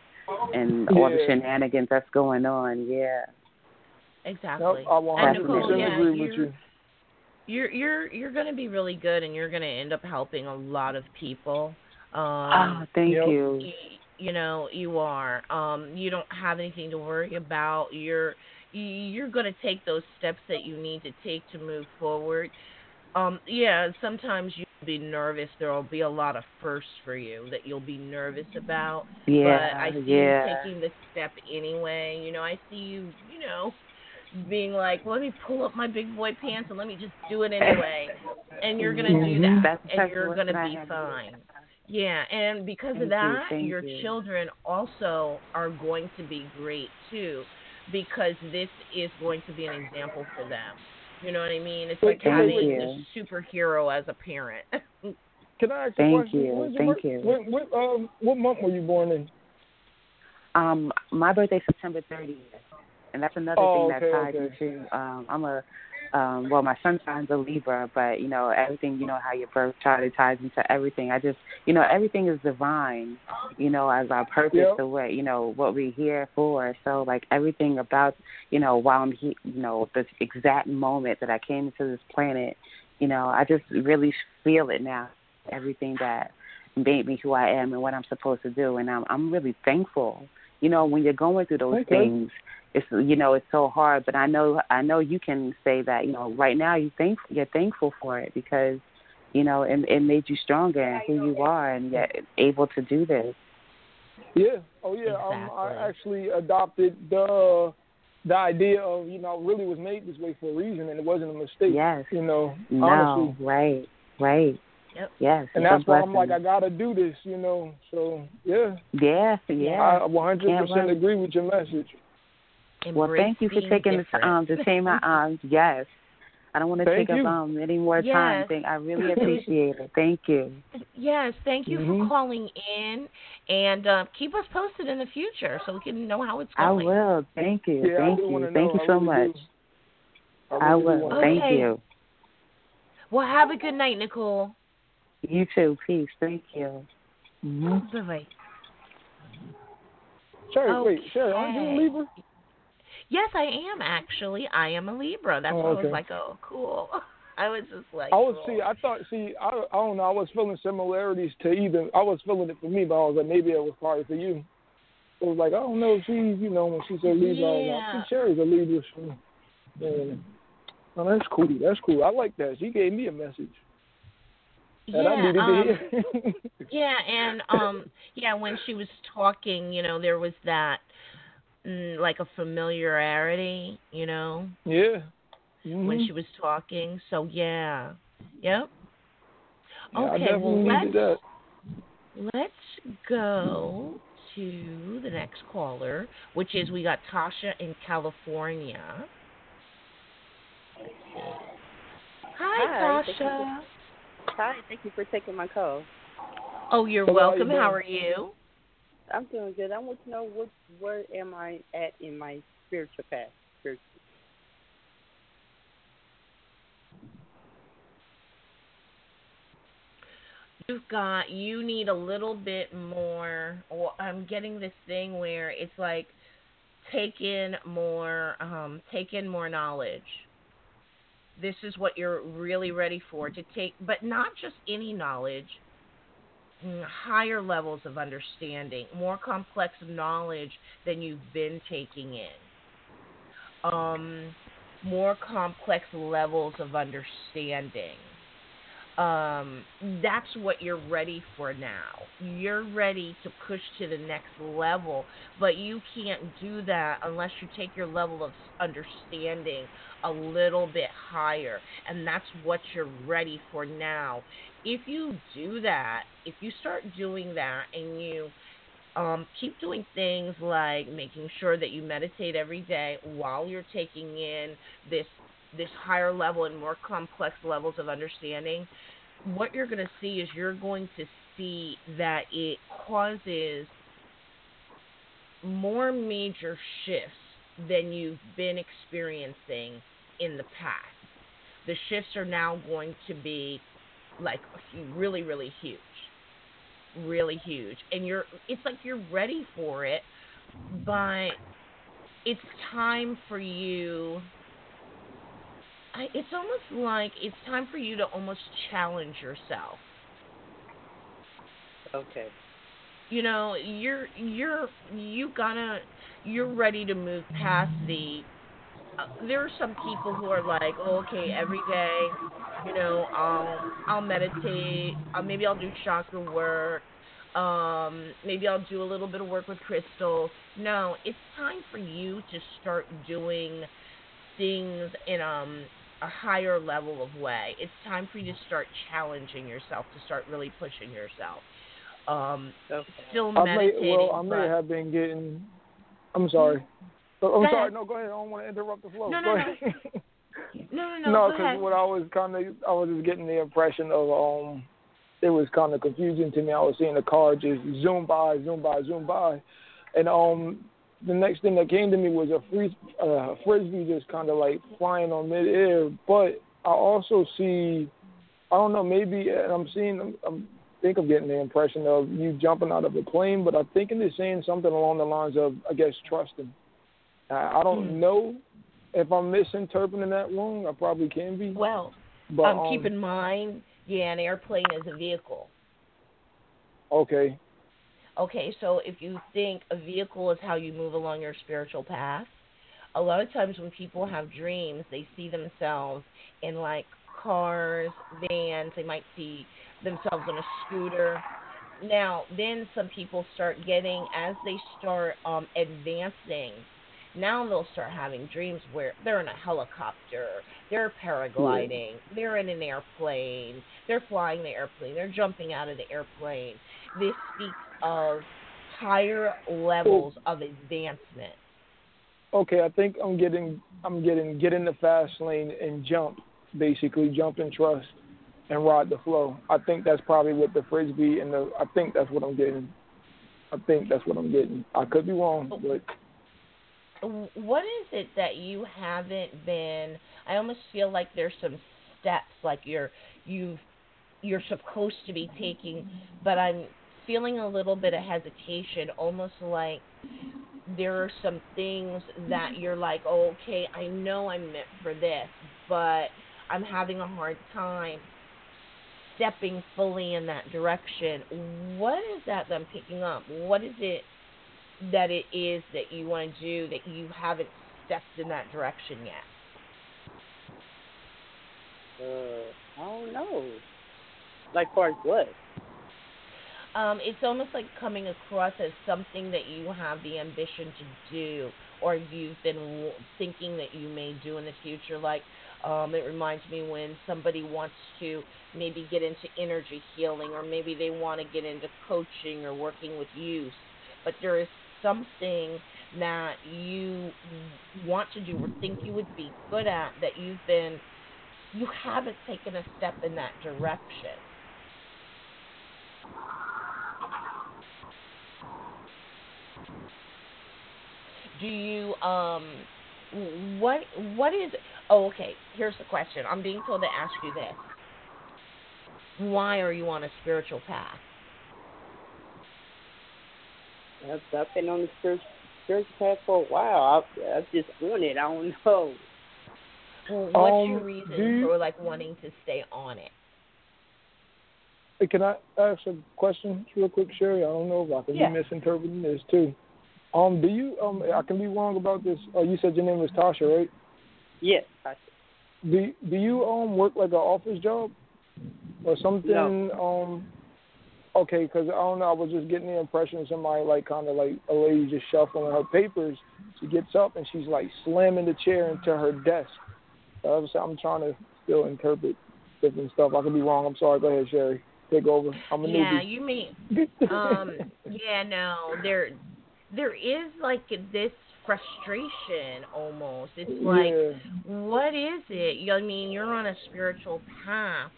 in all the Yeah. shenanigans that's going on. Yeah. exactly. Yep, I 100% and Nicole, yeah, agree with you. You're you're you're going to be really good, and you're going to end up helping a lot of people. Um, oh, thank you. y- you know you are um you don't have anything to worry about you're you're going to take those steps that you need to take to move forward um yeah sometimes you'll be nervous there'll be a lot of firsts for you that you'll be nervous about Yeah. but i see yeah. you taking the step anyway you know i see you you know being like let me pull up my big boy pants and let me just do it anyway and you're going to do that That's and you're going to be fine yeah, and because Thank of that, thank your you. children also are going to be great too, because this is going to be an example for them. You know what I mean? It's Thank like having you. a superhero as a parent. Can I ask Thank a question? you, When's thank birth- you. When, when, um, what month were you born in? Um, my birthday's September 30th, and that's another Oh, thing okay, that ties okay. into. Um, I'm a, um, well, my sun sign's a Libra, but you know everything. You know how your birth chart it ties into everything. I just, you know, everything is divine. You know, as our purpose, Yep. the way, you know, what we're here for. So, like everything about, you know, while I'm here, you know, the exact moment that I came into this planet, you know, I just really feel it now. Everything that made me who I am and what I'm supposed to do, and I'm I'm really thankful. You know, when you're going through those Okay. things, it's you know it's so hard. But I know I know you can say that you know right now you think you're thankful for it because you know it, it made you stronger and who you are and you're able to do this. Yeah. Oh yeah. Um, I actually adopted the the idea of you know really was made this way for a reason and it wasn't a mistake. Yes. You know, No, honestly. right, right. Yep. Yes. And that's why I'm like I gotta do this. You know. So yeah. yeah, yeah. I 100 percent agree with your message. Well, thank you for taking the different. time to say my um yes. I don't want to Thank take you. up um any more time. Yes. Thank, I really appreciate it. Thank you. Yes, thank you Mhm. for calling in, and uh, keep us posted in the future so we can know how it's going. I will. Thank you. Yeah, Thank you. Thank you so really much. do. I really do will. wanna Thank Okay. you. Well, have a good night, Nicole. You too. Peace. Thank you. Mm-hmm. Bye bye. Sherry, wait, Sherry, aren't you a Okay. Libra? Yes, I am actually. I am a Libra. That's Oh, why I was like, oh, cool. I was just like, I was cool. see. I thought see. I I don't know. I was feeling similarities to either. I was feeling it for me, but I was like maybe it was probably for you. It was like I don't know. She, you know, when she said Libra, was I think Sherry's a Libra. So, yeah. Oh, that's cool. That's cool. I like that. She gave me a message I yeah, needed um, to hear. yeah, and um, yeah, when she was talking, you know, there was that like a familiarity, you know, yeah. Mhm. when she was talking. So yeah, yep. Yeah, Okay, definitely well let's let's go to the next caller, which is we got Tasha in California. Hi, Hi, Tasha. Hi, thank you for taking my call. Oh, you're Hello, how you welcome. How are you? I'm doing good. I want to know what where am I at in my spiritual path? Spiritual. You've got you need a little bit more or I'm getting this thing where it's like take in more um take in more knowledge. This is what you're really ready for to take but not just any knowledge, higher levels of understanding, more complex knowledge than you've been taking in. Um more complex levels of understanding um, that's what you're ready for now. You're ready to push to the next level, but you can't do that unless you take your level of understanding a little bit higher, and that's what you're ready for now. If you do that, if you start doing that and you um, keep doing things like making sure that you meditate every day while you're taking in this this higher level and more complex levels of understanding, what you're going to see is you're going to see that it causes more major shifts than you've been experiencing in the past. The shifts are now going to be like really, really huge. Really huge. And you're it's like you're ready for it, but it's time for you I, it's almost like it's time for you to almost challenge yourself. Okay. You know, you're you're you gotta you're ready to move past the. Uh, there are some people who are like, oh, okay, every day, you know, I'll I'll meditate. Uh, maybe I'll do chakra work. Um, maybe I'll do a little bit of work with crystals. No, it's time for you to start doing things in um a higher level of way. It's time for you to start challenging yourself, to start really pushing yourself. Um, Okay. still I may, meditating. well, I may but- have been getting. I'm sorry. Oh, I'm Go sorry. ahead. No, go ahead. I don't want to interrupt the flow. No, no, no. No, no, no. No, because what I was kind of, I was just getting the impression of, um, it was kind of confusing to me. I was seeing the car just zoom by, zoom by, zoom by, and um, the next thing that came to me was a free, uh, frisbee just kind of like flying on midair. But I also see, I don't know, maybe, and I'm seeing, I'm, I'm think I'm getting the impression of you jumping out of a plane, but I'm thinking they're saying something along the lines of, I guess, trusting. Uh, I don't Hmm. know if I'm misinterpreting that wrong. I probably can be. Well, but um, um, keep in mind, yeah, an airplane is a vehicle. okay, Okay, so if you think a vehicle is how you move along your spiritual path, a lot of times when people have dreams, they see themselves in like cars, vans, they might see themselves on a scooter. Now, then some people start getting, as they start um, advancing, now they'll start having dreams where they're in a helicopter, they're paragliding, they're in an airplane, they're flying the airplane, they're jumping out of the airplane. This speaks of higher levels of advancement. okay. I think I'm getting, I'm getting, get in the fast lane and jump, basically jump and trust, and ride the flow. I think that's probably what the frisbee and the. I think that's what I'm getting. I think that's what I'm getting. I could be wrong, oh. but What is it that you haven't been? I almost feel like there's some steps like you're you've you're supposed to be taking, but I'm feeling a little bit of hesitation, almost like there are some things that you're like, oh, okay, I know I'm meant for this, but I'm having a hard time stepping fully in that direction. What is that that I'm picking up? What is it that it is that you want to do that you haven't stepped in that direction yet? Uh, I don't know. Like far as what? Um, it's almost like coming across as something that you have the ambition to do, or you've been thinking that you may do in the future. Like, um, it reminds me when somebody wants to maybe get into energy healing, or maybe they want to get into coaching or working with youth, but there is something that you want to do or think you would be good at that you've been you haven't taken a step in that direction. Do you um what what is oh okay, here's the question. I'm being told to ask you this. Why are you on a spiritual path? I've, I've been on the spiritual, spiritual path for a while. I, I'm just on it. I don't know. Well, what's your Um, reason you- for like wanting to stay on it? Can I ask a question real quick, Sherry? I don't know if I could Yeah. be misinterpreting this too. Um, do you um I can be wrong about this. Oh, you said your name was Tasha, right? Yes. I, Do do you um work like an office job or something? No. Um, okay, 'cause I don't know. I was just getting the impression somebody like kind of like a lady just shuffling her papers. She gets up and she's like slamming the chair into her desk. So I was, I'm trying to still interpret different stuff. I could be wrong. I'm sorry. Go ahead, Sherry. Take over. I'm a Yeah, newbie. you mean um yeah no there there is like this frustration almost. It's like yeah. what is it? I mean you're on a spiritual path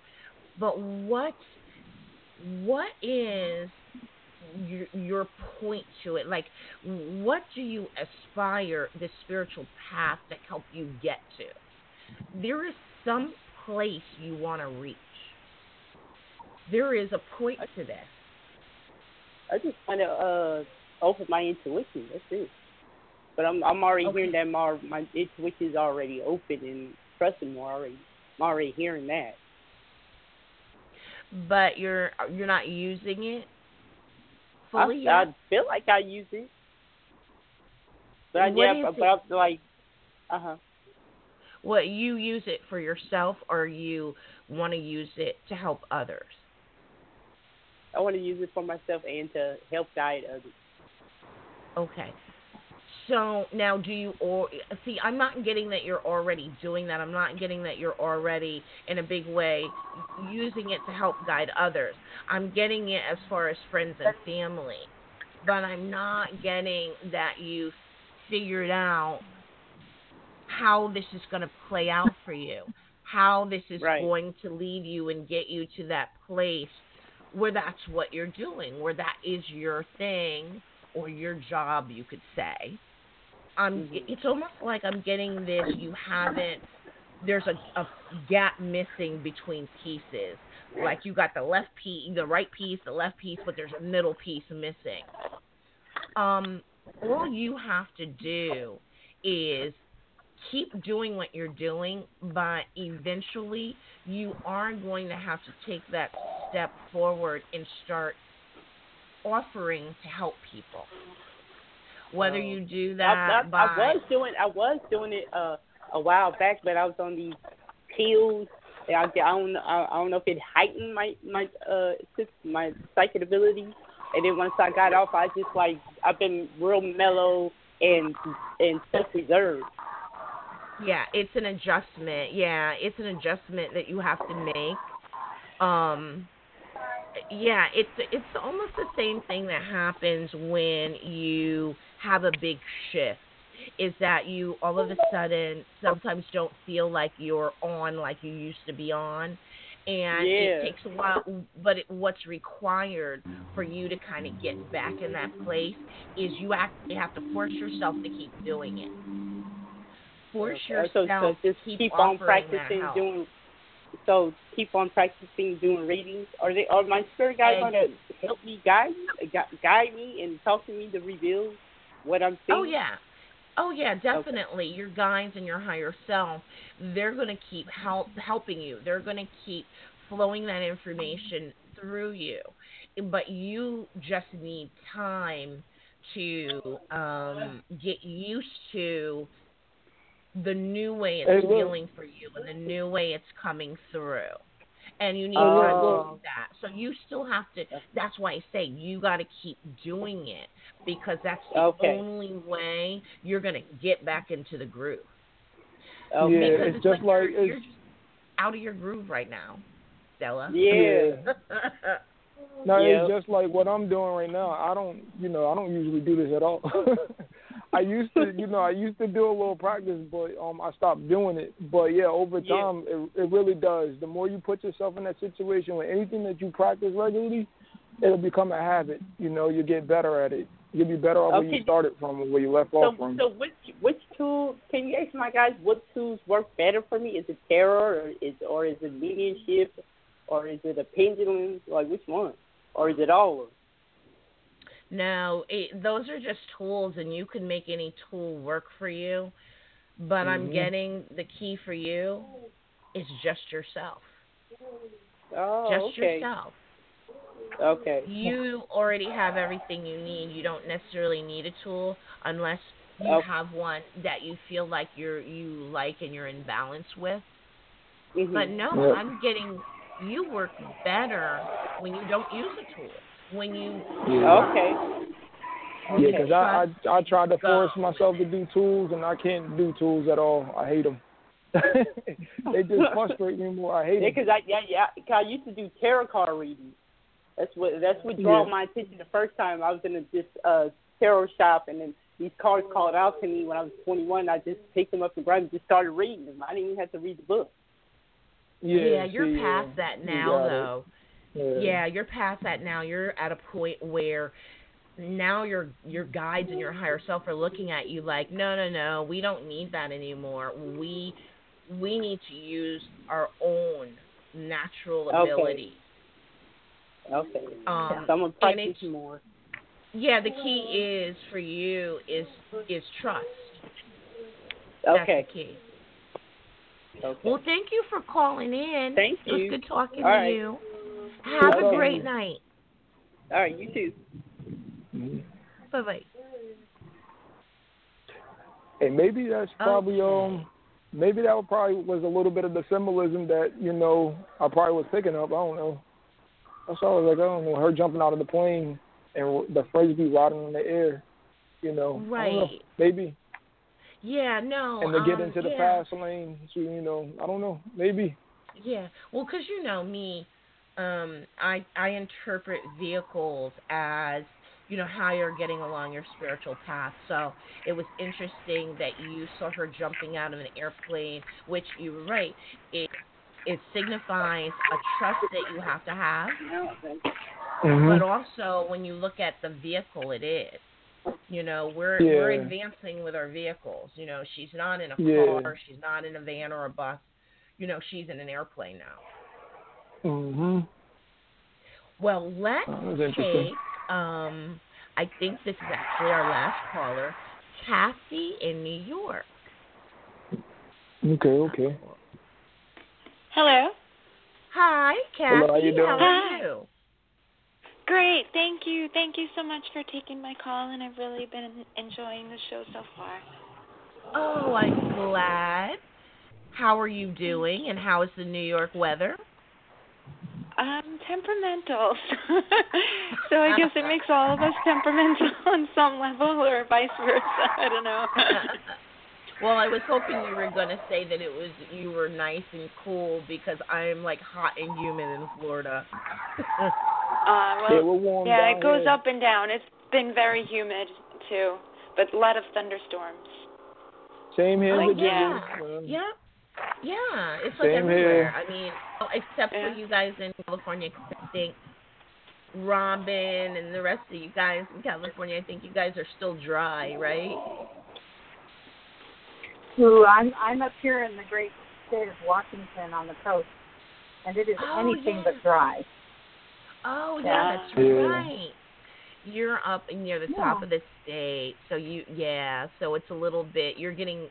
but what what is your your point to it? Like what do you aspire the spiritual path to help you get to? There is some place you want to reach. There is a point to this. I just want to uh, open my intuition. That's it. But I'm I'm already Okay. hearing that my my is already open and trusting more already. I'm already hearing that. but you're you're not using it fully I, I feel like I use it. But I, yeah, but, but I'm like, uh huh. What you use it for yourself, or you want to use it to help others? I want to use it for myself and to help guide others. Okay. So now, do you or see? I'm not getting that you're already doing that. I'm not getting that you're already in a big way using it to help guide others. I'm getting it as far as friends and family, but I'm not getting that you figured out how this is going to play out for you, how this is Right. going to lead you and get you to that place where that's what you're doing, where that is your thing or your job, you could say. Um, Mhm. it's almost like I'm getting this. You haven't. There's a, a gap missing between pieces. Like you got the left piece, the right piece, the left piece, but there's a middle piece missing. Um, all you have to do is keep doing what you're doing, but eventually you are going to have to take that step forward and start offering to help people. Whether you do that I, by I was doing I was doing it uh, a while back, but I was on these pills. and I, I don't I, I don't know if it heightened my my uh my psychic ability. And then once I got off, I just like I've been real mellow and and self reserved. Yeah, it's an adjustment. Yeah, it's an adjustment that you have to make. Um yeah, it's it's almost the same thing that happens when you have a big shift. Is that you all of a sudden sometimes don't feel like you're on like you used to be on. And Yeah. it takes a while, but it, what's required for you to kind of get back in that place is you actually have to force yourself to keep doing it. Force yourself so, so just keep, keep on practicing doing. So keep on practicing doing readings. Are they? Are my spirit guides going to help me guide me, guide me and talk to me to reveal what I'm seeing? Oh yeah. Oh yeah, definitely. Your guides and your higher self, they're going to keep help helping you. They're going to keep flowing that information through you. But you just need time to um get used to the new way it's Hey, look. feeling for you and the new way it's coming through. And you need Oh. time to do that. So you still have to that's why I say you got to keep doing it because that's the Okay. only way you're going to get back into the groove. Okay. Yeah, because it's it's just like like you're, you're just out of your groove right now, Stella. Yeah. No, Yeah. it's just like what I'm doing right now. I don't, you know, I don't usually do this at all. I used to, you know, I used to do a little practice, but um, I stopped doing it. But yeah, over Yeah. time, it it really does. The more you put yourself in that situation with anything that you practice regularly, it'll become a habit. You know, you get better at it. You'll be better off where you started from or where you left So, off from. so which which tool can you ask my guys what tools work better for me? Is it tarot or is or is it mediumship or is it a pendulum? Like which one? Or is it all of them? No, it, those are just tools, and you can make any tool work for you. But I'm Mhm. getting the key for you is just yourself. Oh, just okay. yourself. Okay. You already have everything you need. You don't necessarily need a tool unless you Okay. have one that you feel like you're you like and you're in balance with. Mhm. But no, Yeah. I'm getting you work better when you don't use a tool. When you Yeah. Okay. Yeah, because I, I I tried to Go. force myself to do tools, and I can't do tools at all. I hate them. they just frustrate me more. I hate Yeah, them. because I yeah yeah 'cause I used to do tarot card readings. That's what that's what drew Yeah. my attention the first time I was in a, this uh tarot shop, and then these cards called out to me when I was 21. I just picked them up and grabbed and just started reading them. I didn't even have to read the book. Yeah, yeah you're see, past yeah. that now got it. though. Yeah. Yeah, you're past that now. You're at a point where now your your guides and your higher self are looking at you like, no, no, no, we don't need that anymore. We we need to use our own natural ability. Okay. Okay. Um, so I'm gonna and practice it's- more. Yeah, the key is for you is is trust. That's Okay. the key. Okay. Well, thank you for calling in. Thank you. It was good talking All to right. you. Have a great night. All right. You too. Bye bye. And maybe that's probably Okay. um maybe that would probably was a little bit of the symbolism that you know I probably was picking up. I don't know. That's all I was like. I don't know. Her jumping out of the plane and the frisbee riding in the air. You know. I don't know. Right. Maybe. Yeah, no. and to get um, into the yeah. fast lane. So, you know. I don't know. Maybe. Yeah, well, cause you know me, um, I I interpret vehicles as you know how you're getting along your spiritual path. So it was interesting that you saw her jumping out of an airplane, which you were right. It it signifies a trust that you have to have, Mhm. but also when you look at the vehicle, it is. You know, we're Yeah. we're advancing with our vehicles. You know, she's not in a Yeah. car, she's not in a van or a bus. You know, she's in an airplane now. Mhm. Well, let's Oh, that's interesting. take. Um, I think this is actually our last caller, Kathy in New York. Okay. Okay. Hello. Hi, Kathy. Hello, how you doing? How are you? Great. Thank you. Thank you so much for taking my call, and I've really been enjoying the show so far. Oh, I'm glad. How are you doing? And how is the New York weather? Um, temperamental. so I guess it makes all of us temperamental on some level, or vice versa. I don't know. well, I was hoping you were going to say that it was you were nice and cool because I'm like hot and humid in Florida. Uh, Yeah, well, we're warm yeah, it goes here. up and down. It's been very humid too, but a lot of thunderstorms. Same here in Oh, Virginia. yeah. Yeah. Yeah, it's like Same everywhere. here. I mean, except Yeah. for you guys in California, 'cause I think Robin and the rest of you guys in California, I think you guys are still dry, right? Who I'm I'm up here in the great state of Washington on the coast, and it is Oh, anything yeah. but dry. Oh, yeah, Yeah. that's Yeah. right. You're up near the top of the state, so you yeah, so it's a little bit. You're getting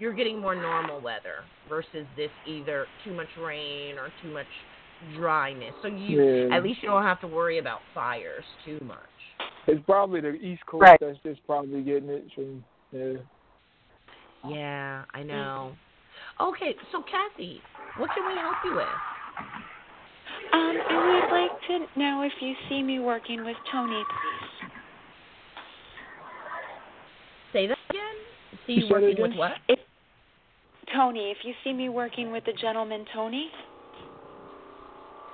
you're getting more normal weather versus this either too much rain or too much dryness. So you Yeah. at least you don't have to worry about fires too much. It's probably the East Coast Right. that's just probably getting it. From, yeah. Yeah, I know. Okay, so Kathy, what can we help you with? Um, I would like to know if you see me working with Tony, please. Say that again. See You you working again? with what? If Tony, if you see me working with the gentleman Tony,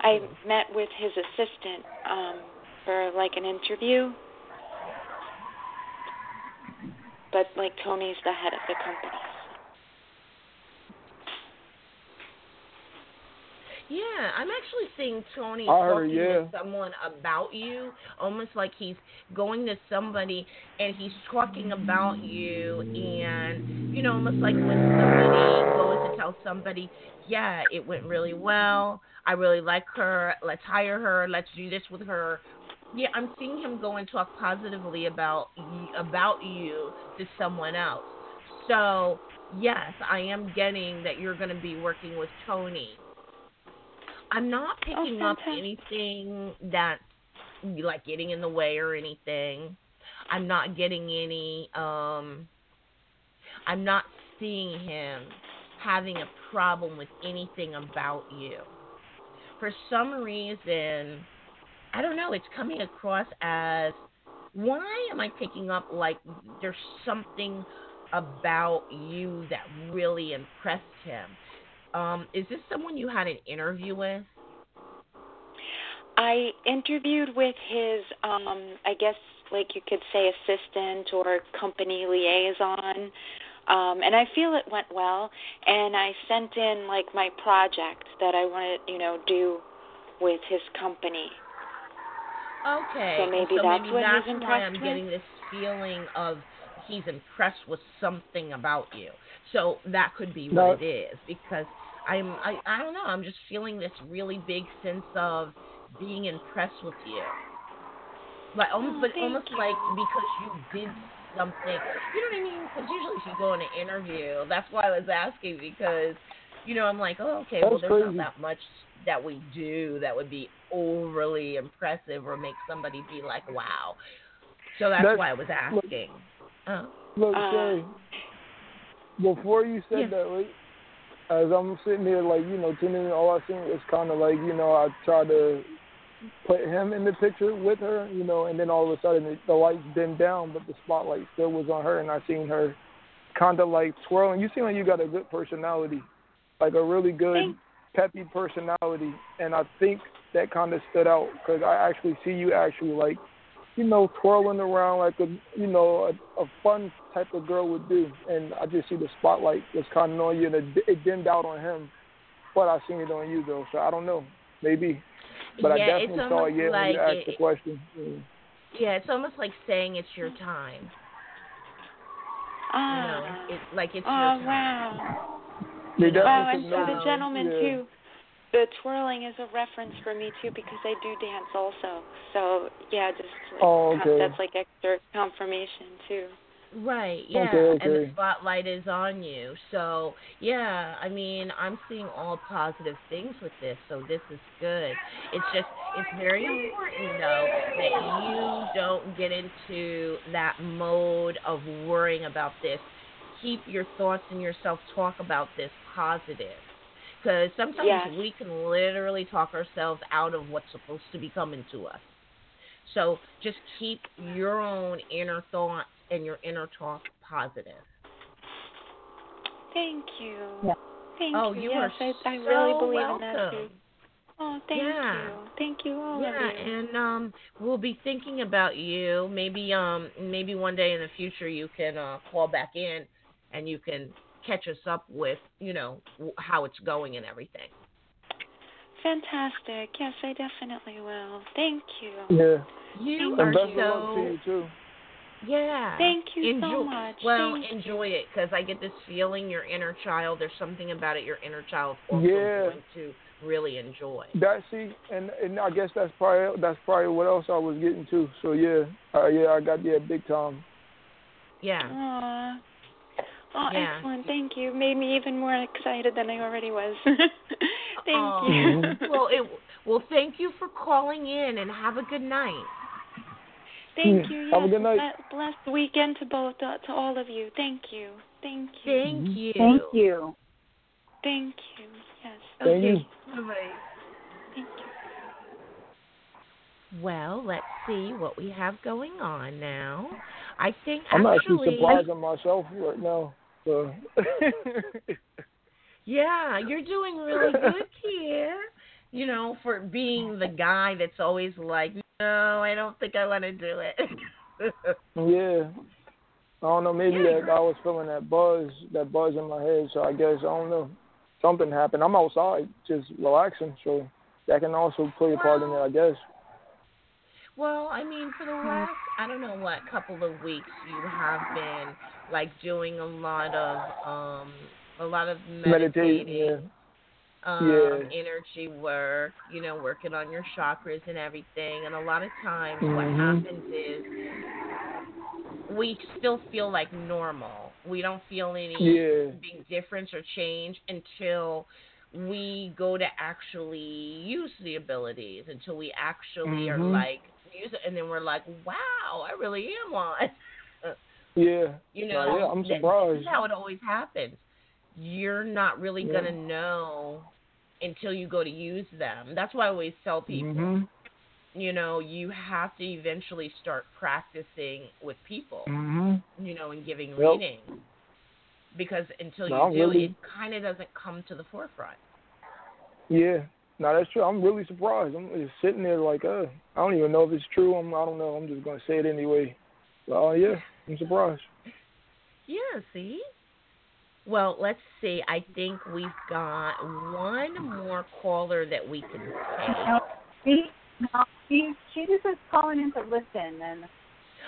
I met with his assistant um, for like an interview. But like Tony's the head of the company. Yeah, I'm actually seeing Tony I talking yeah. to someone about you, almost like he's going to somebody and he's talking about you, and you know, almost like when somebody goes to tell somebody, yeah, it went really well. I really like her. Let's hire her. Let's do this with her. Yeah, I'm seeing him go and talk positively about about you to someone else. So yes, I am getting that you're going to be working with Tony. I'm not picking up anything that's like getting in the way or anything. I'm not getting any um I'm not seeing him having a problem with anything about you. For some reason, I don't know, it's coming across as why am I picking up like there's something about you that really impressed him? Um, is this someone you had an interview with? I interviewed with his, um, I guess, like you could say, assistant or company liaison, um, and I feel it went well. And I sent in like my project that I want to, you know, do with his company. Okay. So maybe so that's maybe what that's he's why I'm with? getting this feeling of he's impressed with something about you. So that could be No. what it is because I'm I I don't know, I'm just feeling this really big sense of being impressed with you. Like almost Oh, but almost you. like because you did something. You know what I mean? Because usually if you go in an interview, that's why I was asking because you know I'm like, oh okay, well there's crazy. not that much that we do that would be overly impressive or make somebody be like, wow. So that's, That's- why I was asking. Oh. Look, Uh, Sherry, before you said Yeah. that, right, as I'm sitting here, like, you know, tuning in, all I seen was kind of like, you know, I tried to put him in the picture with her, you know, and then all of a sudden the, the lights dimmed down, but the spotlight still was on her, and I seen her kind of like twirling. You seem like you got a good personality, like a really good, peppy personality, and I think that kind of stood out because I actually see you actually like you know, twirling around like a, you know, a, a fun type of girl would do. And I just see the spotlight was kind of on you, and it, it dimmed out on him. But I seen it on you though, so I don't know, maybe. But yeah, I definitely it's saw it yeah, when you asked it- the question. Mm. Yeah, it's almost like saying it's your time. Ah. You know, it, like it's oh your time. wow. They Oh, and so for the gentleman yeah. too. The twirling is a reference for me too because I do dance also. So yeah, just like, Oh, com- okay. that's like extra confirmation too. Right, yeah. Okay, And the spotlight is on you. So, yeah, I mean, I'm seeing all positive things with this, so this is good. It's just, it's very important, though, that you don't get into that mode of worrying about this. Keep your thoughts and yourself talk about this positive. Because sometimes Yes. we can literally talk ourselves out of what's supposed to be coming to us. So just keep your own inner thoughts and your inner talk positive. Thank you. Yeah. Thank Oh, you. you yes, are I, I really so believe in that welcome. too. Oh, thank Yeah. you. Thank you all yeah, of you. and um we'll be thinking about you. Maybe um maybe one day in the future you can uh call back in and you can catch us up with, you know, how it's going and everything. Fantastic. Yes, I definitely will. Thank you. Yeah. You And are best of luck to so you too. yeah. Thank you enjoy, so much. Well, Thank you. enjoy it because I get this feeling your inner child. There's something about it your inner child also Yeah. going to really enjoy. That see, and and I guess that's probably that's probably what else I was getting to. So yeah, uh, yeah, I got yeah big time. Yeah. Aw. Oh, Yeah. excellent. Thank you. Made me even more excited than I already was. Thank Aw. you. well, it well, thank you for calling in and have a good night. Thank you. Yes. Have a good night. ble- Blessed weekend to both uh, to all of you. Thank you. Thank you. Thank you. Thank you. Thank you. Yes. Thank you. Bye-bye. Thank you. Well, let's see what we have going on now. I think I'm actually actually, surprised at myself right now. So. yeah, you're doing really good here. You know, for being the guy that's always like, no, I don't think I want to do it. Yeah. I don't know, maybe Yeah, that I was feeling that buzz, that buzz in my head, so I guess I don't know. Something happened. I'm outside just relaxing, so that can also play a part in it, I guess. Well, I mean, for the last, I don't know what, couple of weeks, you have been like doing a lot of, um, a lot of meditating, Meditating, yeah. um, Yeah. energy work, you know, working on your chakras and everything. And a lot of times, what Mhm. happens is we still feel like normal. We don't feel any Yeah. big difference or change until we go to actually use the abilities, until we actually are Mhm. like use it, and then we're like, wow, I really am one. Yeah. you Uh, know, yeah, I'm surprised. This is how it always happens. You're not really Yeah. gonna know until you go to use them. That's why I always tell people, Mhm. you know, you have to eventually start practicing with people Mhm. you know, and giving Yep. readings. Because until No, you do, really- it kind of doesn't come to the forefront. Yeah. No, that's true. I'm really surprised. I'm just sitting there like, uh, I don't even know if it's true. I'm, I don't know. I'm just gonna say it anyway. Oh yeah, I'm surprised. Yeah, see? Well, let's see. I think we've got one more caller that we can take. No, she, no, she, she just was calling in to listen, and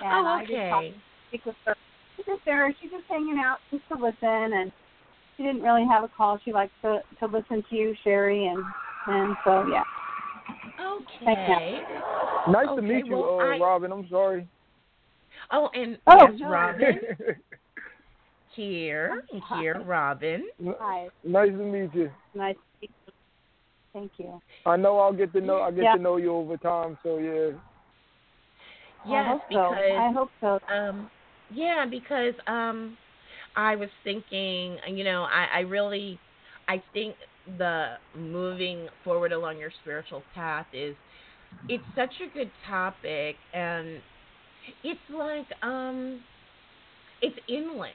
and Oh, I just talked okay. speak with her. She's just there. She's just hanging out just to listen, and she didn't really have a call. She likes to to listen to you, Sherry, and and so yeah. Okay. Nice to meet you, well, uh, I- Robin. I'm sorry. Oh, and Oh, yes, no. Robin here. Here, Robin. Hi, nice to meet you. nice to meet you. Thank you. I know I'll get to know I get Yeah. to know you over time. So yeah. I Yes, hope so. because I hope so. Um, yeah, because um, I was thinking, you know, I, I really, I think the moving forward along your spiritual path is, it's such a good topic, and it's like, um, it's endless.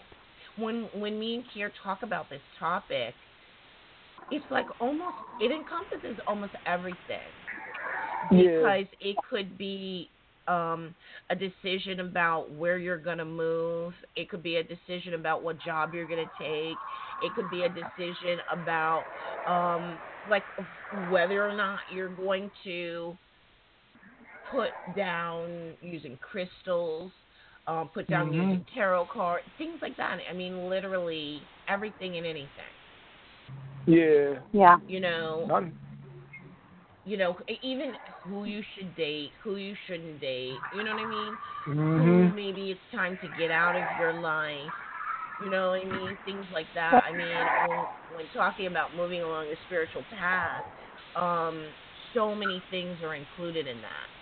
When when me and Kier talk about this topic, it's like almost it encompasses almost everything Yeah. because it could be um, a decision about where you're going to move. It could be a decision about what job you're going to take. It could be a decision about um, like whether or not you're going to put down using crystals, um, put down Mhm. using tarot cards, things like that. I mean, literally everything and anything. Yeah. Yeah. You know, None. you know, even who you should date, who you shouldn't date. You know what I mean? Who Mhm. maybe it's time to get out of your life. You know what I mean? Things like that. I mean, when, when talking about moving along a spiritual path, um, so many things are included in that.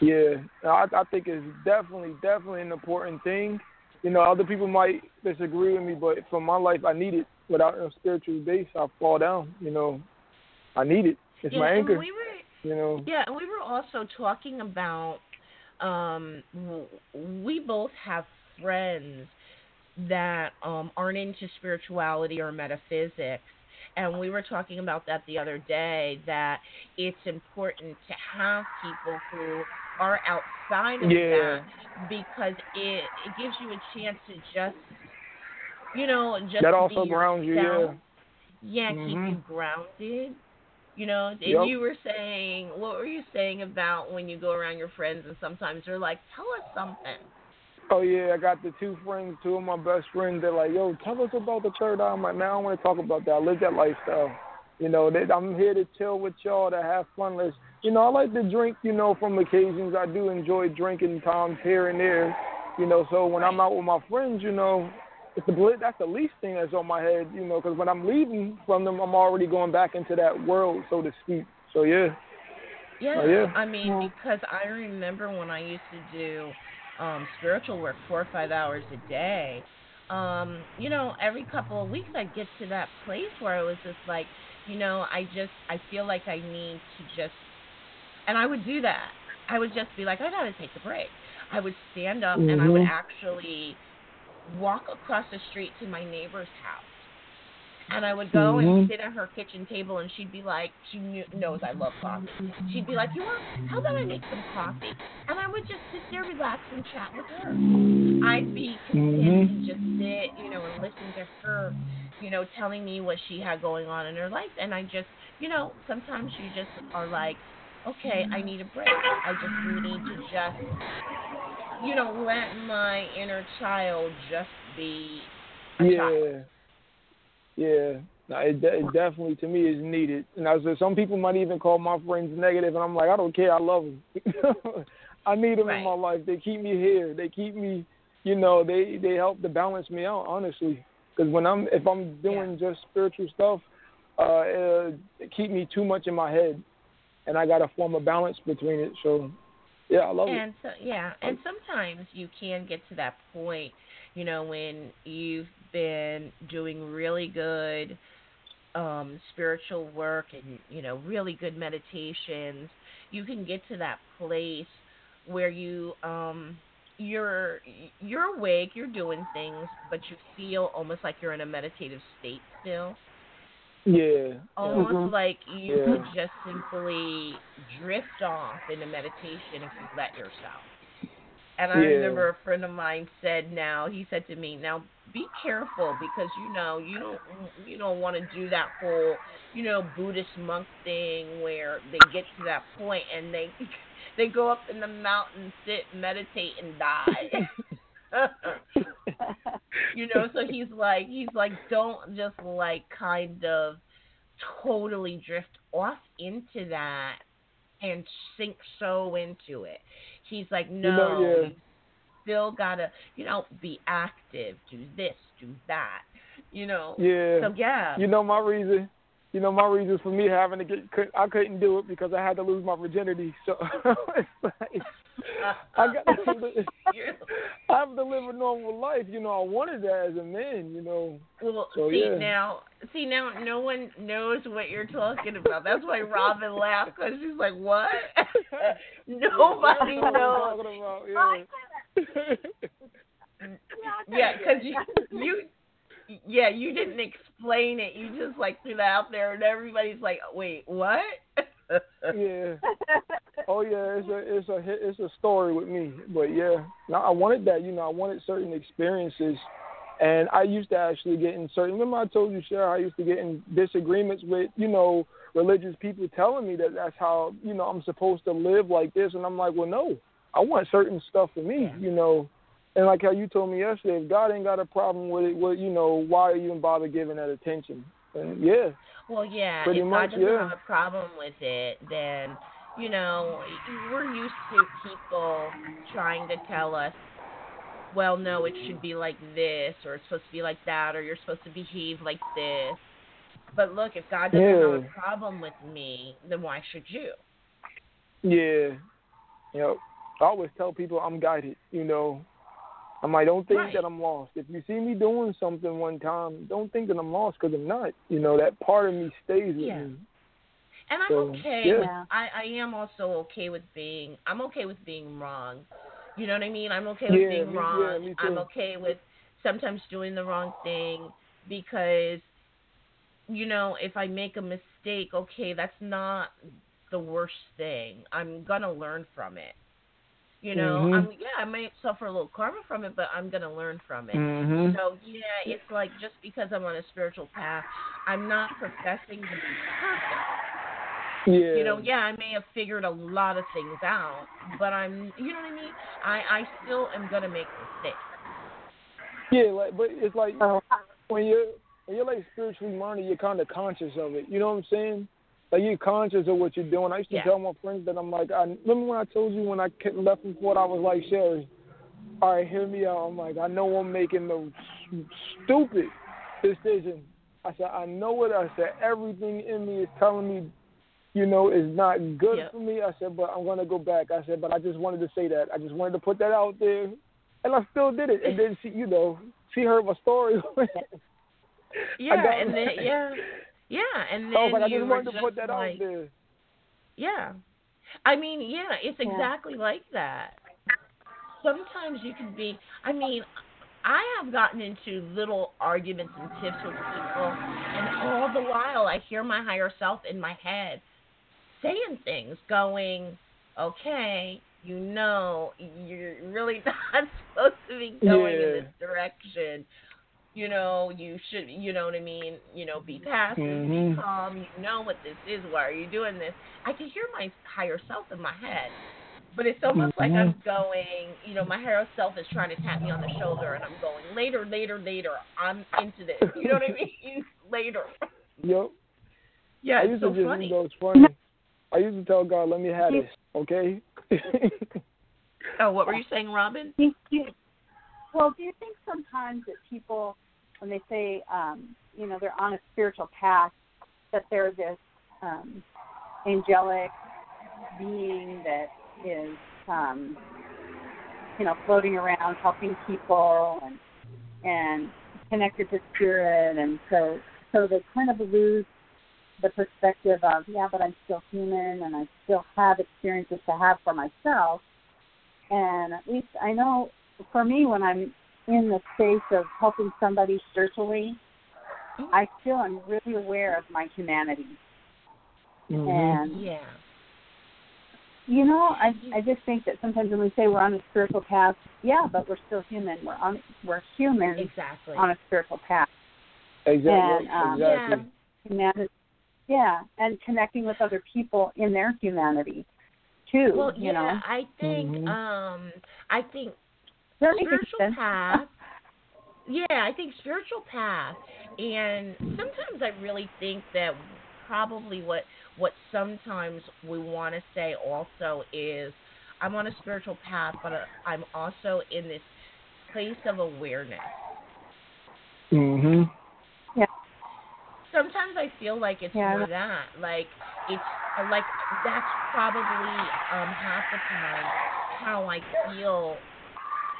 Yeah, I, I think it's definitely, definitely an important thing. You know, other people might disagree with me, but for my life, I need it. Without a spiritual base, I fall down. You know, I need it. It's yeah, my anchor. we were you know. Yeah, and we were also talking about um we both have friends that um aren't into spirituality or metaphysics and we were talking about that the other day that it's important to have people who are outside of Yeah. that because it it gives you a chance to just you know just That also grounds you, yeah. yeah keep Mhm. you grounded you know, and Yep. you were saying, what were you saying about when you go around your friends and sometimes they're like, tell us something. Oh yeah, I got the two friends, two of my best friends. They're like, "Yo, tell us about the third eye." I'm like, "Man, I want to talk about that. I live that lifestyle. You know, they, I'm here to chill with y'all, to have fun. Let's, you know, I like to drink. You know, from occasions, I do enjoy drinking times here and there. You know, so when I'm out with my friends, you know, it's the that's the least thing that's on my head. You know, because when I'm leaving from them, I'm already going back into that world, so to speak. So yeah. Yeah, Oh, yeah. I mean, because I remember when I used to do um spiritual work four or five hours a day. Um, you know, every couple of weeks I'd get to that place where I was just like, you know, I just I feel like I need to just and I would do that. I would just be like, I gotta take a break. I would stand up and I would Mhm. actually walk across the street to my neighbor's house. And I would go Mhm. and sit at her kitchen table, and she'd be like, she knew, knows I love coffee. She'd be like, you want, how about I make some coffee? And I would just sit there, relax, and chat with her. I'd be content Mhm. to just sit, you know, and listen to her, you know, telling me what she had going on in her life. And I just, you know, sometimes you just are like, okay, I need a break. I just need to just, you know, let my inner child just be yeah. child. Yeah. No, it, de- it definitely to me is needed. And I said some people might even call my friends negative, and I'm like, I don't care. I love them. I need them in my life. They keep me here. They keep me, you know, they they help to balance me out. Honestly, because when I'm if I'm doing just spiritual stuff, uh, it keep me too much in my head, and I got to form a balance between it. So, yeah, I love it. and so yeah, and sometimes you can get to that point, you know, when you've been doing really good um spiritual work and you know really good meditations you can get to that place where you um you're you're awake you're doing things but you feel almost like you're in a meditative state still Yeah. almost mm-hmm. yeah. like you Yeah. could just simply drift off into meditation if you let yourself. And I Yeah. remember a friend of mine said now he said to me, Now be careful because you know you don't you don't want to do that whole, you know, Buddhist monk thing where they get to that point and they they go up in the mountain, sit, meditate and die. you know so he's like he's like don't just like kind of totally drift off into that and sink so into it he's like no You know, yeah. still gotta you know be active do this do that you know Yeah. so yeah You know my reason. You know my reason for me having to get. I couldn't do it because I had to lose my virginity. So it's like I got. To, live- I have to live a normal life. You know I wanted that as a man. You know. Well, So, see yeah. now, see now, no one knows what you're talking about. That's why Robin laughed because she's like, "What? Nobody Yeah, knows." about, yeah. Yeah, because you, you, yeah, you didn't explain it. You just like threw that out there, and everybody's like, "Wait, what?" Yeah. Oh yeah, it's a it's a it's a story with me. But yeah, now I wanted that. You know, I wanted certain experiences, and I used to actually get in certain. Remember, I told you, Cher, I used to get in disagreements with you know religious people telling me that that's how you know I'm supposed to live like this, and I'm like, well, no, I want certain stuff for me. You know. And like how you told me yesterday, if God ain't got a problem with it, well, you know, why are you even bother giving that attention? And yeah, Well, yeah. Pretty if much, God doesn't yeah. have a problem with it, then you know we're used to people trying to tell us, well, no, it should be like this, or it's supposed to be like that, or you're supposed to behave like this. But look, if God doesn't have a problem with me, then why should you? Yeah. Yep. I always tell people I'm guided, you know. I'm like, don't think Right. that I'm lost. If you see me doing something one time, don't think that I'm lost because I'm not. You know, that part of me stays with Yeah. me. And I'm So, okay. yeah. I I am also okay with being. I'm okay with being wrong. You know what I mean? I'm okay with Yeah, being me- wrong. me I'm okay with sometimes doing the wrong thing because you know, if I make a mistake, okay, that's not the worst thing. I'm gonna learn from it. You know, Mhm. I'm yeah, I may suffer a little karma from it, but I'm gonna learn from it. Mhm. So yeah, it's like just because I'm on a spiritual path, I'm not professing to be perfect. Yeah. You know, yeah, I may have figured a lot of things out, but I'm, you know what I mean? I I still am gonna make mistakes. Yeah, like, but it's like when you're when you're like spiritually minded, you're kind of conscious of it. You know what I'm saying? Like you're conscious of what you're doing. I used to Yeah. tell my friends that I'm like, I remember when I told you when I left from Fort, I was like, Sherry, all right, hear me out. I'm like, I know I'm making the stupid decision. I said, I know it. I said, everything in me is telling me, you know, is not good Yep. for me. I said, but I'm gonna go back. I said, but I just wanted to say that. I just wanted to put that out there, and I still did it. And then she, you know, she heard my story. Yeah, and then yeah, yeah, and oh, then I was like, I you just were wanted to put that like, out there. Yeah, I mean, yeah, it's Yeah. exactly like that. Sometimes you can be. I mean, I have gotten into little arguments and tiffs with people, and all the while I hear my higher self in my head saying things, going, "Okay, you know, you're really not supposed to be going in this direction." You know, you should, you know what I mean? You know, be passive, Mhm. be calm. You know what this is. Why are you doing this? I can hear my higher self in my head. But it's almost like I'm going, you know, my higher self is trying to tap me on the shoulder, and I'm going later, later, later. I'm into this. You know what I mean? later. Yep. Yeah, I used so to just, funny. you know, it's funny. I used to tell God, let me have this, okay? Oh, what were you saying, Robin? Well, do you think sometimes that people, when they say, um, you know, they're on a spiritual path, that they're this um, angelic being that is, um, you know, floating around helping people and and connected to spirit, and so so they kind of lose the perspective of, yeah, but I'm still human and I still have experiences to have for myself. And at least I know for me, when I'm in the space of helping somebody spiritually, I feel I'm really aware of my humanity. Mhm. And Yeah. you know, I I just think that sometimes when we say we're on a spiritual path, yeah, but we're still human. We're on we're human Exactly. on a spiritual path. Exactly. And, um, exactly. Humanity, yeah, and connecting with other people in their humanity too. Well, you yeah, know, I think, Mhm. um, I think That spiritual path. Yeah, I think spiritual path, and sometimes I really think that probably what what sometimes we want to say also is, I'm on a spiritual path, but uh, I'm also in this place of awareness. Mhm. Yeah. Sometimes I feel like it's Yeah. more that, like it's like that's probably um half the time how I feel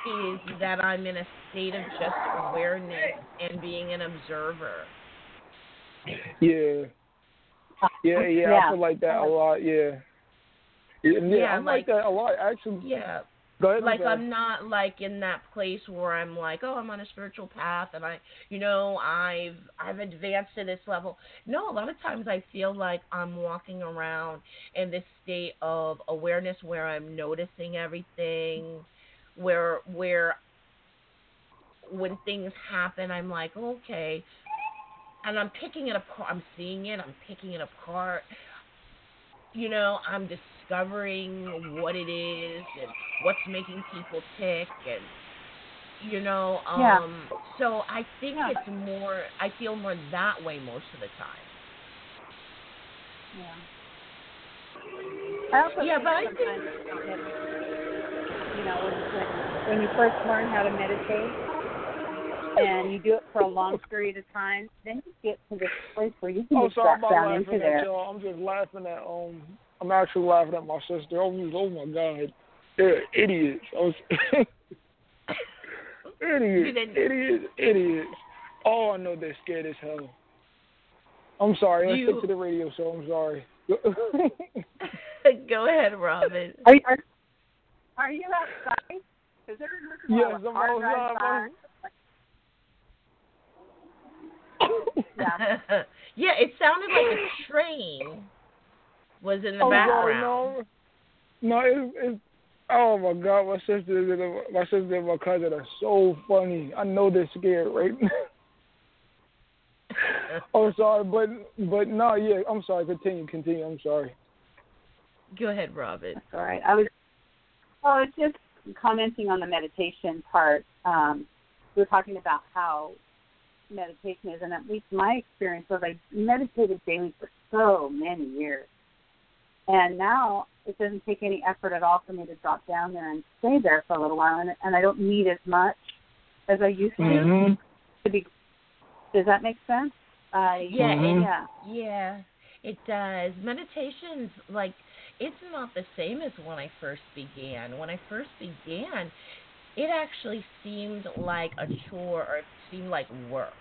is that I'm in a state of just awareness and being an observer. Yeah. Yeah, yeah, Yeah. I feel like that uh-huh. a lot, yeah. Yeah, yeah, Yeah, I'm like, like- that a lot, actually. Yeah. Go ahead, like I'm. I'm not like in that place where I'm like, oh, I'm on a spiritual path and I, you know, I've I've advanced to this level. No, a lot of times I feel like I'm walking around in this state of awareness where I'm noticing everything, where where when things happen, I'm like, okay, and I'm picking it apart. I'm seeing it. I'm picking it apart. You know, I'm discovering what it is and what's making people tick and you know um Yeah. so i think Yeah. it's more i feel more that way most of the time Yeah. I also Yeah, but I it's, you know, when, when when you first learn how to meditate and you do it for a long period of time, then you get to this place where you can Oh, just sorry, I'm drop down into at there. y'all. I'm just laughing at um. I'm actually laughing at my sister. Oh, oh my god, they're idiots. I was idiots, idiots, idiots. Oh, I know they're scared as hell. I'm sorry. Let's You- stick to the radio show. I'm sorry. go ahead robin Are are, are you outside? Because there's a yes, I'm outside. Yeah. yeah it sounded like a train was in the oh, I'm sorry. background No, no, it's, it's Oh my God, my sisters and my sister and my cousin are so funny. I know they're scared right now. oh, sorry, but but no, yeah, I'm sorry. Continue, continue. I'm sorry. go ahead robin That's all right. I was, well, it's just commenting on the meditation part. Um, we were talking about how meditation is, and at least my experience was I meditated daily for so many years, and now it doesn't take any effort at all for me to drop down there and stay there for a little while, and, and I don't need as much as I used to Mhm. to be. Does that make sense? I Yeah, Mhm. yeah. Yeah, it does. Meditation's like it's not the same as when I first began. When I first began, it actually seemed like a chore or it seemed like work.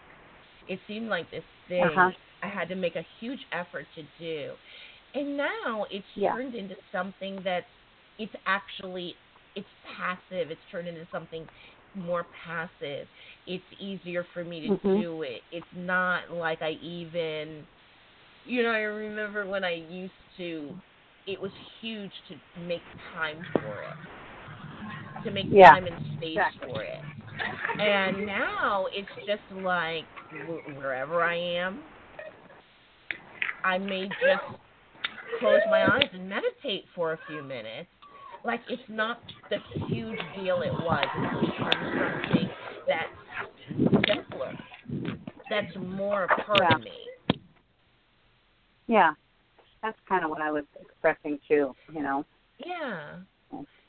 It seemed like this thing Uh-huh. I had to make a huge effort to do. And now it's Yeah. turned into something that it's actually it's passive. It's turned into something more passive. It's easier for me to Mhm. do it. It's not like I even you know, I remember when I used to it was huge to make time for it. To make Yeah, time and space exactly. for it. And now it's just like wherever I am, I may just close my eyes and meditate for a few minutes. Like it's not the huge deal it was. It's something that's simpler. That's more a part Yeah. of me. Yeah, that's kind of what I was expressing too. You know. Yeah.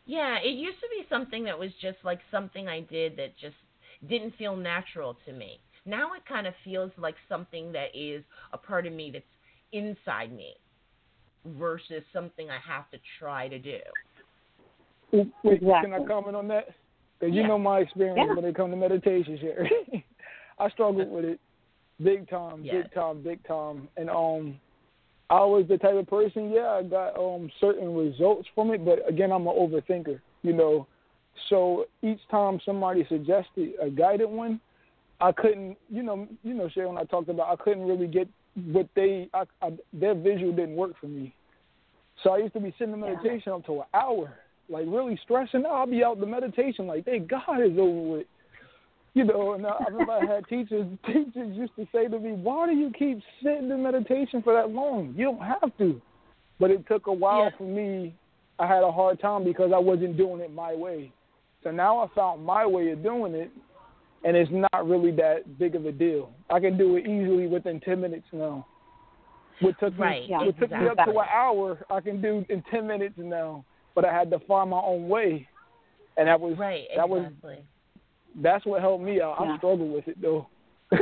Yeah, it used to be something that was just like something I did that just didn't feel natural to me. Now it kind of feels like something that is a part of me that's inside me versus something I have to try to do. Wait, can I comment on that? Because you Yeah. know my experience Yeah. when it comes to meditation, Sherry. I struggled with it big time, Yes. big time, big time. And um, I was the type of person, yeah, I got um certain results from it, but again, I'm an overthinker, you know. So each time somebody suggested a guided one, I couldn't, you know, you know, Sherry, when I talked about, I couldn't really get what they, I, I, their visual didn't work for me. So I used to be sitting in meditation up to an hour, like really stressing out. I'll be out the meditation like, "Hey, God is over with," you know. And I I remember I had teachers, teachers used to say to me, "Why do you keep sitting in meditation for that long? You don't have to." But it took a while Yeah. for me. I had a hard time because I wasn't doing it my way. So now I found my way of doing it, and it's not really that big of a deal. I can do it easily within ten minutes now. What took me, Right, Yeah. what took me up to an hour, I can do in ten minutes now. But I had to find my own way, and that was Right, that was exactly. That's what helped me out. Yeah. I struggled with it though.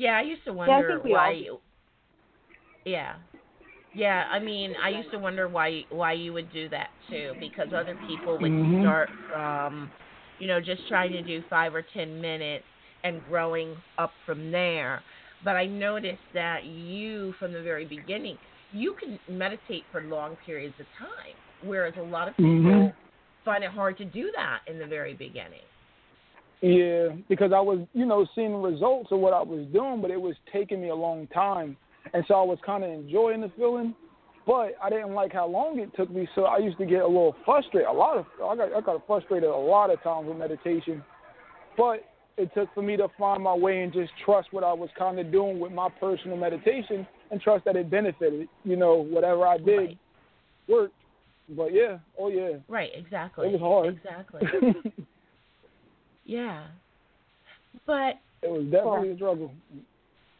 Yeah, I used to I wonder think we all why. do. Yeah, yeah. I mean, I used to wonder why why you would do that too, because other people would Mhm. start from, you know, just trying to do five or ten minutes and growing up from there. But I noticed that you, from the very beginning, you can meditate for long periods of time, whereas a lot of people Mhm. find it hard to do that in the very beginning. Yeah, because I was, you know, seeing results of what I was doing, but it was taking me a long time, and so I was kind of enjoying the feeling, but I didn't like how long it took me. So I used to get a little frustrated. A lot of I got I got frustrated a lot of times with meditation, but it took for me to find my way and just trust what I was kind of doing with my personal meditation and trust that it benefited. You know, whatever I did Right. worked. But yeah, oh yeah, Right, exactly. it was hard. Exactly. yeah. But it was definitely a struggle.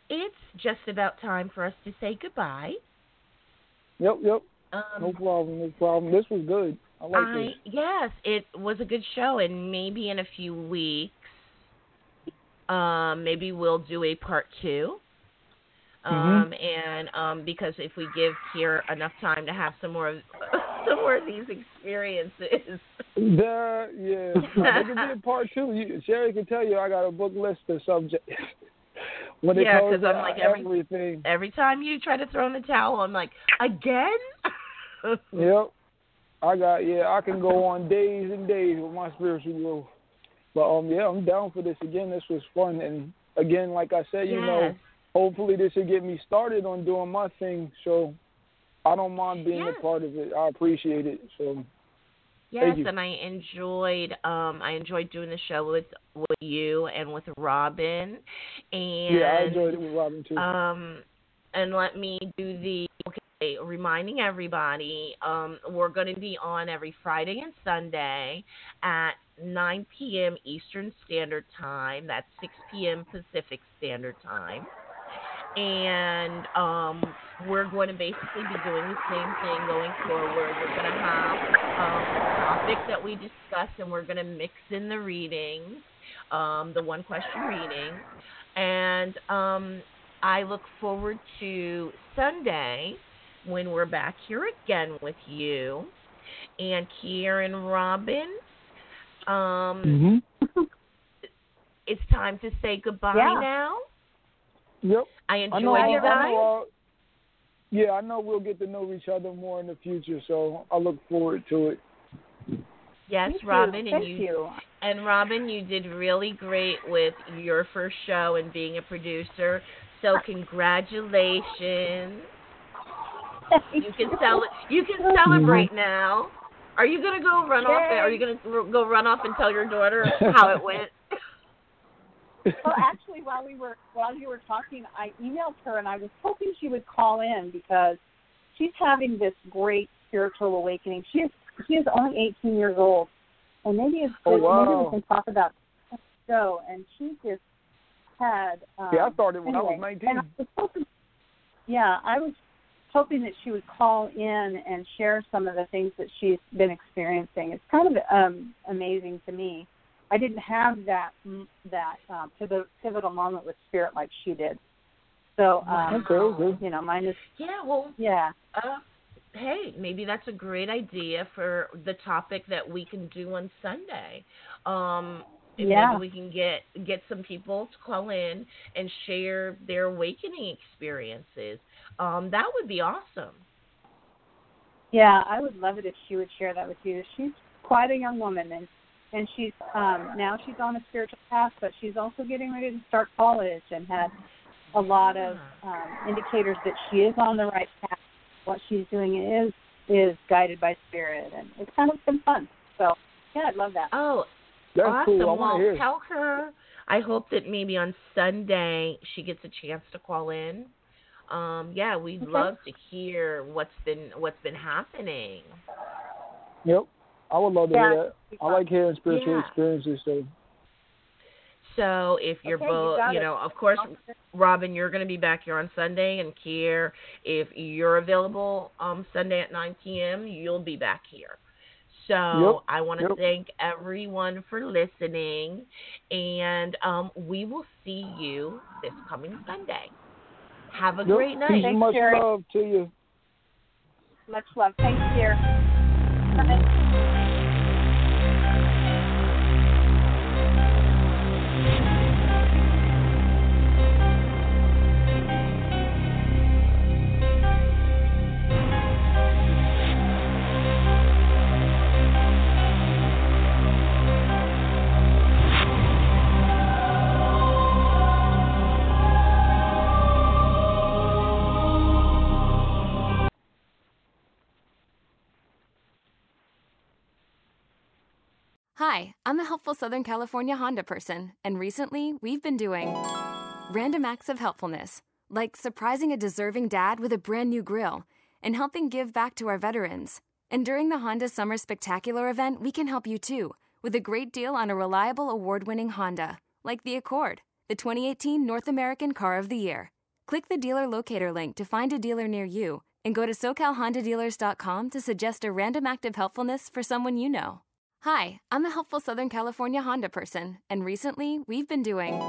it's just about time for us to say goodbye. Yep, yep. Um, No problem, no problem. This was good. I like I this. yes, it was a good show, and maybe in a few weeks, um, maybe we'll do a part two. Mm-hmm. Um, and um, because if we give Kier enough time to have some more of some more of these experiences, There, yeah. There could be a part two. You, Sherry can tell you I got a book list of subjects. when it Yeah, comes 'cause to I'm like every- everything. every time you try to throw in the towel, I'm like, again? Yep. I got yeah. I can go on days and days with my spiritual growth. But um, yeah, I'm down for this again. This was fun, and again, like I said, you know, hopefully this will get me started on doing my thing. So I don't mind being Yes. a part of it. I appreciate it. So Yes, and I enjoyed um I enjoyed doing the show with with you and with Robin and yeah, I enjoyed it with Robin too. um and let me do the okay reminding everybody um we're going to be on every Friday and Sunday at 9 p.m. Eastern Standard Time. That's 6 p.m. Pacific Standard Time. And um, we're going to basically be doing the same thing going forward. We're going to have um, a topic that we discuss, and we're going to mix in the readings, um, the one question reading. And um, I look forward to Sunday when we're back here again with you and Kier and Robin. Um, hmm It's time to say goodbye Yeah. now. Yep. I I enjoyed know. I, you I guys. know, uh, yeah, I know we'll get to know each other more in the future, so I look forward to it. Yes, Me too. Robin, and Thank you, you. and Robin, you did really great with your first show and being a producer. So congratulations. You can cel- You can celebrate now. Are you gonna go run off? Yay. Are you gonna go run off and tell your daughter how it went? Well, actually, while we were while you were talking, I emailed her and I was hoping she would call in because she's having this great spiritual awakening. She is she is only 18 years old, and maybe it's Oh, maybe we can talk about show. And she just had um, yeah, I started when I was 19. I was hoping, yeah, I was hoping that she would call in and share some of the things that she's been experiencing. It's kind of um, amazing to me. I didn't have that that um, pivotal, pivotal moment with spirit like she did. So, um, Okay, okay. you know, mine is Yeah, well, yeah, uh, hey, maybe that's a great idea for the topic that we can do on Sunday. Um, and Yeah. maybe we can get get some people to call in and share their awakening experiences. Um, that would be awesome. yeah. I would love it if she would share that with you. She's quite a young woman, and and she's um, now she's on a spiritual path, but she's also getting ready to start college and had a lot of um, indicators that she is on the right path. What she's doing is is guided by spirit, and it's kind of been fun. So yeah, I'd love that. Oh, That's awesome. cool. I well, hear. tell her. I hope that maybe on Sunday she gets a chance to call in. Um, yeah, we'd Okay. love to hear what's been what's been happening. Yep. I would love to Yeah, hear that. I like hearing spiritual Yeah. experiences. So So if you're Okay, both, got you it. know, of course, Robin, you're going to be back here on Sunday, and Kier, if you're available um Sunday at 9 p.m., you'll be back here. So Yep, I want to yep. thank everyone for listening, and um, we will see you this coming Sunday. Have a Yep. great night. and Thanks, much Sherry. love to you. Much love. Thanks, dear. Bye. Hi, I'm a helpful Southern California Honda person, and recently we've been doing random acts of helpfulness, like surprising a deserving dad with a brand new grill and helping give back to our veterans. And during the Honda Summer Spectacular event, we can help you too with a great deal on a reliable award winning Honda, like the Accord, the 2018 North American Car of the Year. Click the dealer locator link to find a dealer near you and go to SoCalHondaDealers.com to suggest a random act of helpfulness for someone you know. Hi, I'm a helpful Southern California Honda person, and recently we've been doing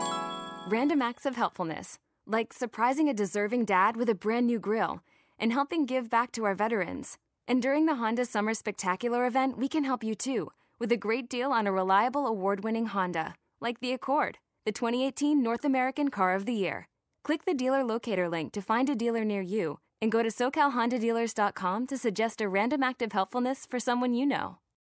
random acts of helpfulness, like surprising a deserving dad with a brand new grill and helping give back to our veterans. And during the Honda Summer Spectacular event, we can help you too with a great deal on a reliable award winning Honda, like the Accord, the 2018 North American Car of the Year. Click the dealer locator link to find a dealer near you and go to SoCalHondaDealers.com to suggest a random act of helpfulness for someone you know.